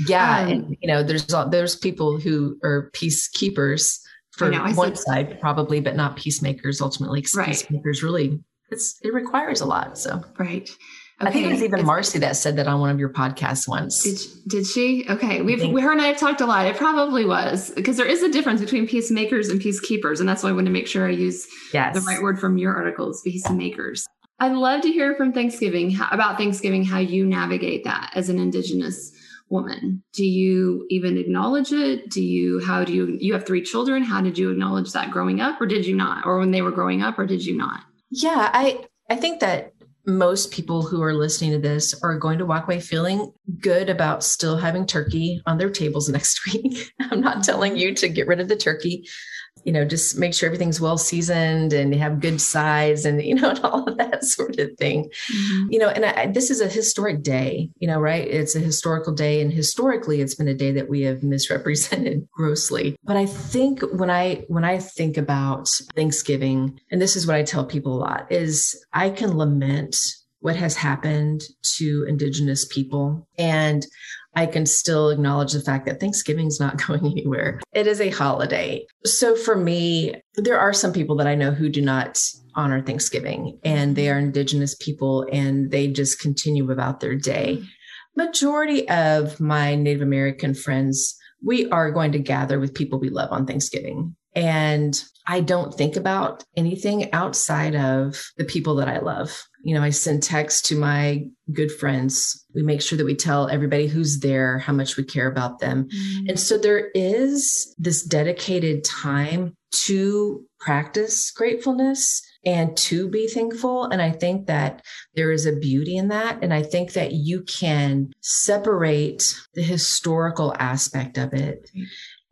yeah, um, and you know, there's there's people who are peacekeepers for know, one side probably, but not peacemakers ultimately. Because right. peacemakers really it's it requires a lot. So right. Okay. I think it was even Marcy that said that on one of your podcasts once. Did, did she? Okay. We've, we, her and I have talked a lot. It probably was because there is a difference between peacemakers and peacekeepers. And that's why I want to make sure I use yes. the right word from your articles, peacemakers. I'd love to hear from Thanksgiving how, about Thanksgiving, how you navigate that as an Indigenous woman. Do you even acknowledge it? Do you, how do you, you have three children. How did you acknowledge that growing up or did you not? Or when they were growing up or did you not? Yeah, I, I think that most people who are listening to this are going to walk away feeling good about still having turkey on their tables next week. I'm not telling you to get rid of the turkey you know, just make sure everything's well seasoned and have good size and, you know, and all of that sort of thing. Mm-hmm. You know, and I, this is a historic day, you know, right? It's a historical day. And historically, it's been a day that we have misrepresented grossly. But I think when I, when I think about Thanksgiving, and this is what I tell people a lot, is I can lament what has happened to indigenous people and I can still acknowledge the fact that Thanksgiving's not going anywhere. It is a holiday. So for me, there are some people that I know who do not honor Thanksgiving and they are indigenous people and they just continue about their day. Majority of my Native American friends, we are going to gather with people we love on Thanksgiving. And I don't think about anything outside of the people that I love you know, I send texts to my good friends. We make sure that we tell everybody who's there how much we care about them. Mm-hmm. And so there is this dedicated time to practice gratefulness and to be thankful. And I think that there is a beauty in that. And I think that you can separate the historical aspect of it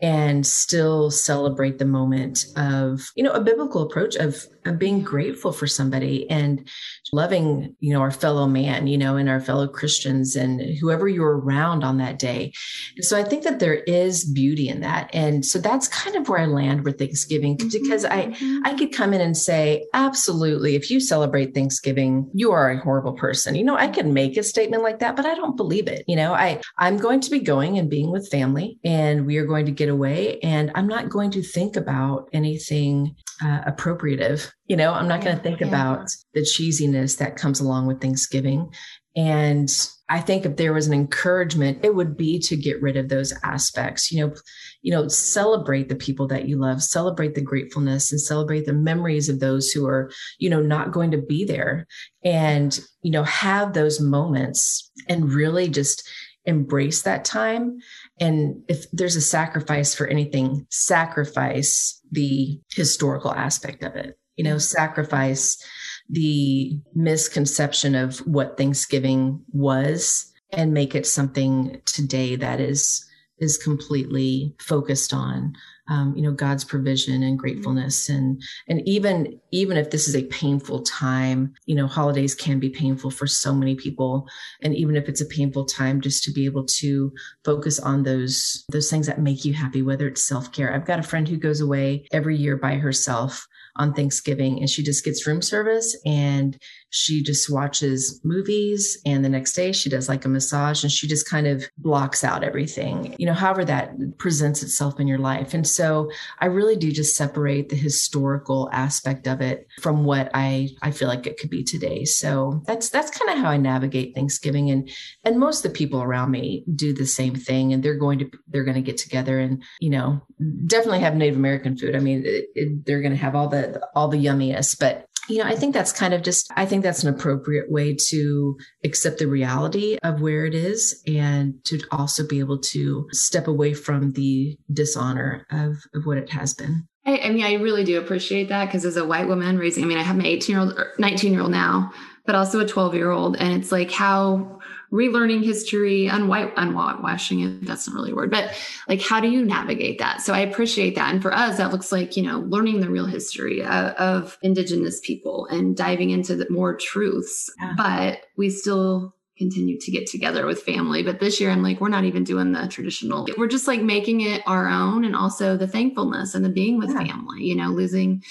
and still celebrate the moment of, you know, a biblical approach of, of being grateful for somebody. And loving, you know, our fellow man, you know, and our fellow Christians and whoever you're around on that day. And so I think that there is beauty in that. And so that's kind of where I land with Thanksgiving mm-hmm, because I, mm-hmm. I could come in and say, absolutely, if you celebrate Thanksgiving, you are a horrible person. You know, I can make a statement like that, but I don't believe it. You know, I, I'm going to be going and being with family and we are going to get away and I'm not going to think about anything uh, appropriative. You know, I'm not going to think yeah. about the cheesiness that comes along with Thanksgiving. And I think if there was an encouragement, it would be to get rid of those aspects. You know, you know, celebrate the people that you love, celebrate the gratefulness, and celebrate the memories of those who are, you know, not going to be there, and you know, have those moments and really just embrace that time and if there's a sacrifice for anything, sacrifice the historical aspect of it, you know, sacrifice the misconception of what Thanksgiving was and make it something today that is is completely focused on um, you know god's provision and gratefulness. And and even even if this is a painful time you know holidays can be painful for so many people. And even if it's a painful time just to be able to focus on those those things that make you happy whether it's self-care. I've got a friend who goes away every year by herself on Thanksgiving and she just gets room service and she just watches movies and the next day she does like a massage and she just kind of blocks out everything, you know, however that presents itself in your life. And so I really do just separate the historical aspect of it from what I, I feel like it could be today. So that's, that's kind of how I navigate Thanksgiving. And, and most of the people around me do the same thing and they're going to, they're going to get together and, you know, definitely have Native American food. I mean, it, it, they're going to have all the, all the yummiest, but you know, I think that's kind of just, I think that's an appropriate way to accept the reality of where it is and to also be able to step away from the dishonor of, of what it has been. I, I mean, I really do appreciate that because as a white woman raising, I mean, I have my 18 year old, 19 year old now, but also a 12 year old. And it's like how relearning history, unwhite, unwashing it. That's not really a word, but like, how do you navigate that? So I appreciate that. And for us, that looks like, you know, learning the real history of, of indigenous people and diving into the more truths, yeah. but we still continue to get together with family. But this year, I'm like, we're not even doing the traditional. We're just like making it our own, and also the thankfulness and the being with yeah. family. You know, losing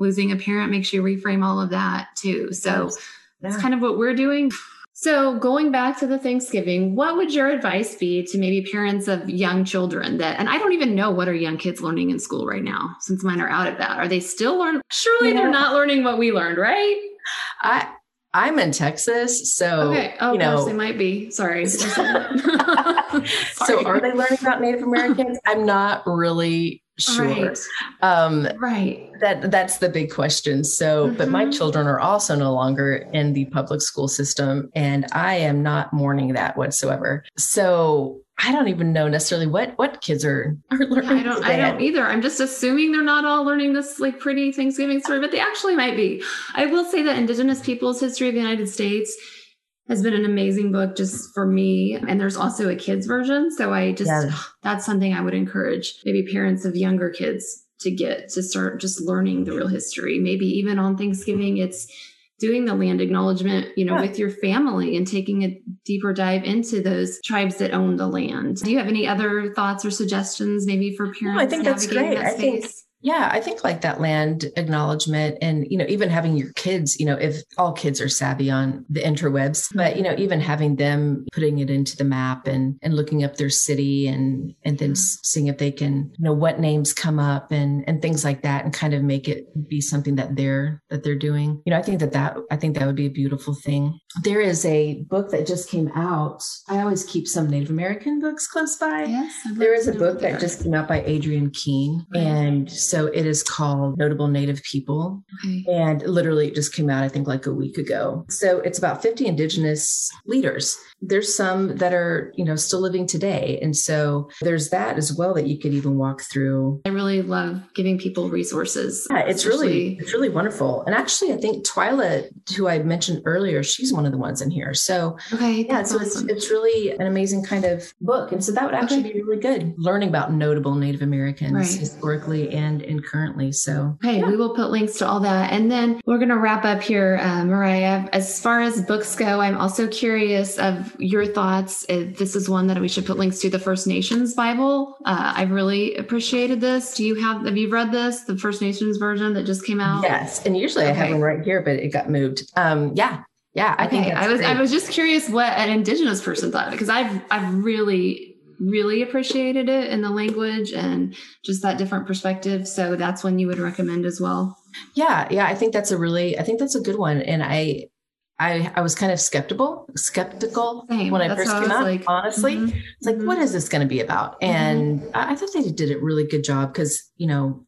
losing a parent makes you reframe all of that too. So yeah. that's kind of what we're doing. So, going back to the Thanksgiving, what would your advice be to maybe parents of young children that, and I don't even know what are young kids learning in school right now since mine are out of that. Are they still learning? Surely yeah. they're not learning what we learned, right? I, I'm in Texas, so okay. Oh, you know, gosh, they might be. Sorry. Sorry. So, are they learning about Native Americans? I'm not really sure. Right. Um, right. That that's the big question. So, mm-hmm. but my mm-hmm. children are also no longer in the public school system, and I am not mourning that whatsoever. So, I don't even know necessarily what what kids are, are learning. Yeah, I don't. I don't either. I'm just assuming they're not all learning this like pretty Thanksgiving story, but they actually might be. I will say that Indigenous Peoples History of the United States has been an amazing book just for me. And there's also a kids version, so I just that's something I would encourage maybe parents of younger kids to get to start just learning the real history. Maybe even on Thanksgiving, it's doing the land acknowledgement, you know, yeah. with your family and taking a deeper dive into those tribes that own the land. Do you have any other thoughts or suggestions maybe for parents? No, I think that's great. That I think yeah, I think like that land acknowledgement and, you know, even having your kids, you know, if all kids are savvy on the interwebs, but, you know, mm-hmm. even having them putting it into the map and, and looking up their city and, and then mm-hmm. seeing if they can, you know, what names come up and, and things like that and kind of make it be something that they're, that they're doing. You know, I think that that, I think that would be a beautiful thing. There is a book that just came out. I always keep some Native American books close by. Yes. There is a book that just came out by Adrienne Keene and so it is called Notable Native People. Okay. And literally it just came out, I think, like a week ago. So it's about 50 Indigenous leaders there's some that are you know still living today and so there's that as well that you could even walk through i really love giving people resources yeah it's really it's really wonderful and actually i think twyla who i mentioned earlier she's one of the ones in here so okay yeah so awesome. it's, it's really an amazing kind of book and so that would actually okay. be really good learning about notable native americans right. historically and and currently so okay yeah. we will put links to all that and then we're going to wrap up here uh, mariah as far as books go i'm also curious of your thoughts. This is one that we should put links to the First Nations Bible. Uh, I really appreciated this. Do you have, have you read this, the First Nations version that just came out? Yes. And usually okay. I have them right here, but it got moved. Um, yeah. Yeah. I okay. think I was, great. I was just curious what an Indigenous person thought because I've, I've really, really appreciated it in the language and just that different perspective. So that's one you would recommend as well. Yeah, yeah, I think that's a really I think that's a good one and I I, I was kind of skeptical, skeptical Same. when I That's first came I out. Like, honestly, mm-hmm, it's like, mm-hmm. what is this going to be about? Mm-hmm. And mm-hmm. I, I, thought they did a really good job because you know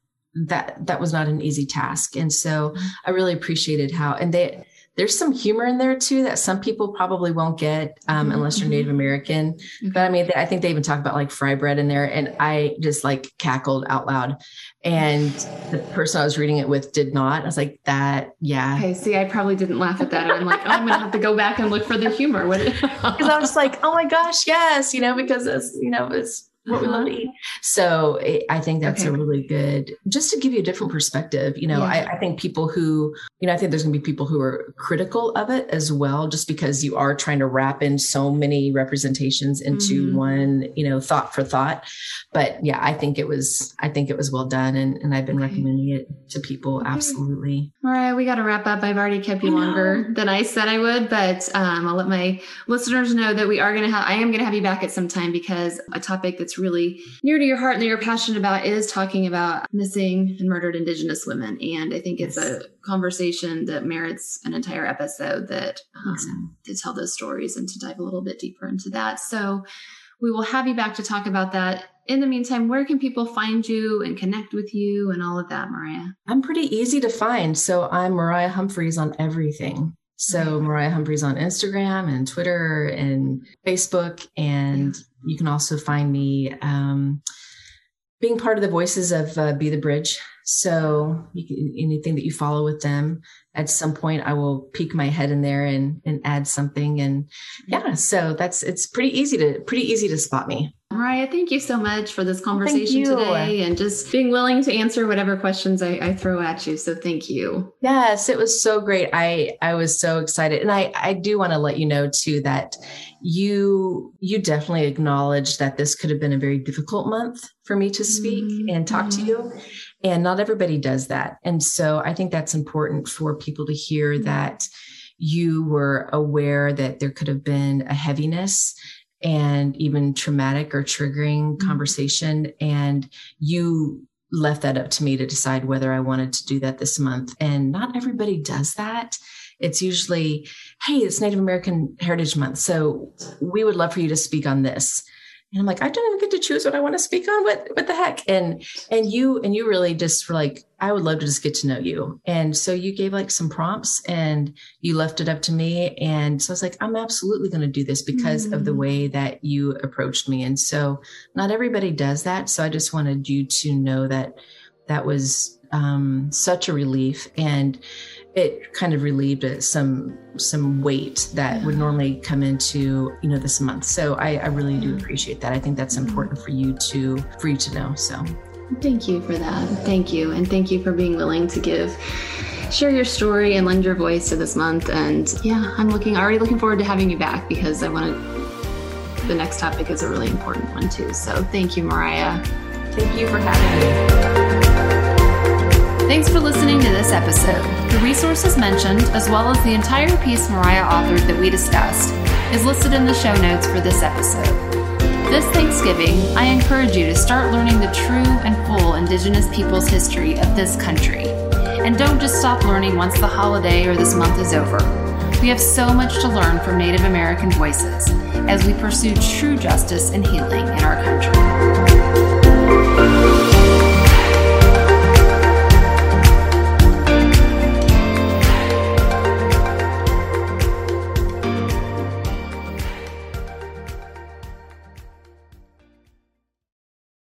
that that was not an easy task, and so mm-hmm. I really appreciated how and they there's some humor in there too that some people probably won't get um, mm-hmm. unless you're Native mm-hmm. American. But I mean, I think they even talk about like fry bread in there, and I just like cackled out loud. And the person I was reading it with did not. I was like, that, yeah. Okay, see, I probably didn't laugh at that. I'm like, oh, I'm gonna have to go back and look for the humor. Because I was like, oh my gosh, yes, you know, because it's you know it's what we love to eat. So it, I think that's a really good, just to give you a different perspective. You know, Yeah. I, I think people who, you know, I think there's going to be people who are critical of it as well, just because you are trying to wrap in so many representations into Mhm. one, you know, thought for thought. But yeah, I think it was, I think it was well done, and, and I've been Okay. recommending it to people. Okay. Absolutely. All right. we got to wrap up. I've already kept you longer than I said I would, but um, I'll let my listeners know that we are going to have, I am going to have you back at some time because a topic that's really near to your heart and that you're passionate about is talking about missing and murdered Indigenous women. And I think it's a conversation that merits an entire episode that um, to tell those stories and to dive a little bit deeper into that. So we will have you back to talk about that. In the meantime, where can people find you and connect with you and all of that, Mariah? I'm pretty easy to find. So I'm Mariah Humphries on everything. So Mariah Humphries on Instagram and Twitter and Facebook. And you can also find me um, being part of the voices of uh, Be the Bridge. So can, anything that you follow with them, at some point I will peek my head in there and, and add something. And yeah, so that's, it's pretty easy to, pretty easy to spot me. Mariah, thank you so much for this conversation today and just being willing to answer whatever questions I, I throw at you. So thank you. Yes, it was so great. I I was so excited. And I I do want to let you know too that you you definitely acknowledged that this could have been a very difficult month for me to speak Mhm, and talk to you. And not everybody does that. And so I think that's important for people to hear Mhm. that you were aware that there could have been a heaviness and even traumatic or triggering Mhm. conversation and you left that up to me to decide whether I wanted to do that this month. And not everybody does that. It's usually, hey, it's Native American Heritage Month. So we would love for you to speak on this. And I'm like, I don't even get to choose what I want to speak on. What what the heck? And and you and you really just were like, I would love to just get to know you. And so you gave like some prompts and you left it up to me. And so I was like, I'm absolutely going to do this because of the Mhm. way that you approached me. And so not everybody does that. So I just wanted you to know that that was um, such a relief and it kind of relieved it, some some weight that would normally come into you know this month so I, I really do appreciate that i think that's Mhm. important for you to for you to know so Thank you for that. Thank you. And thank you for being willing to give, share your story and lend your voice to this month. And yeah, I'm looking, already looking forward to having you back because I want to, the next topic is a really important one too. So thank you, Mariah. thank you for having me Thanks for listening to this episode. The resources mentioned, as well as the entire piece Mariah authored that we discussed, is listed in the show notes for this episode. This Thanksgiving, I encourage you to start learning the true and full Indigenous peoples' history of this country. And don't just stop learning once the holiday or this month is over. We have so much to learn from Native American voices as we pursue true justice and healing in our country.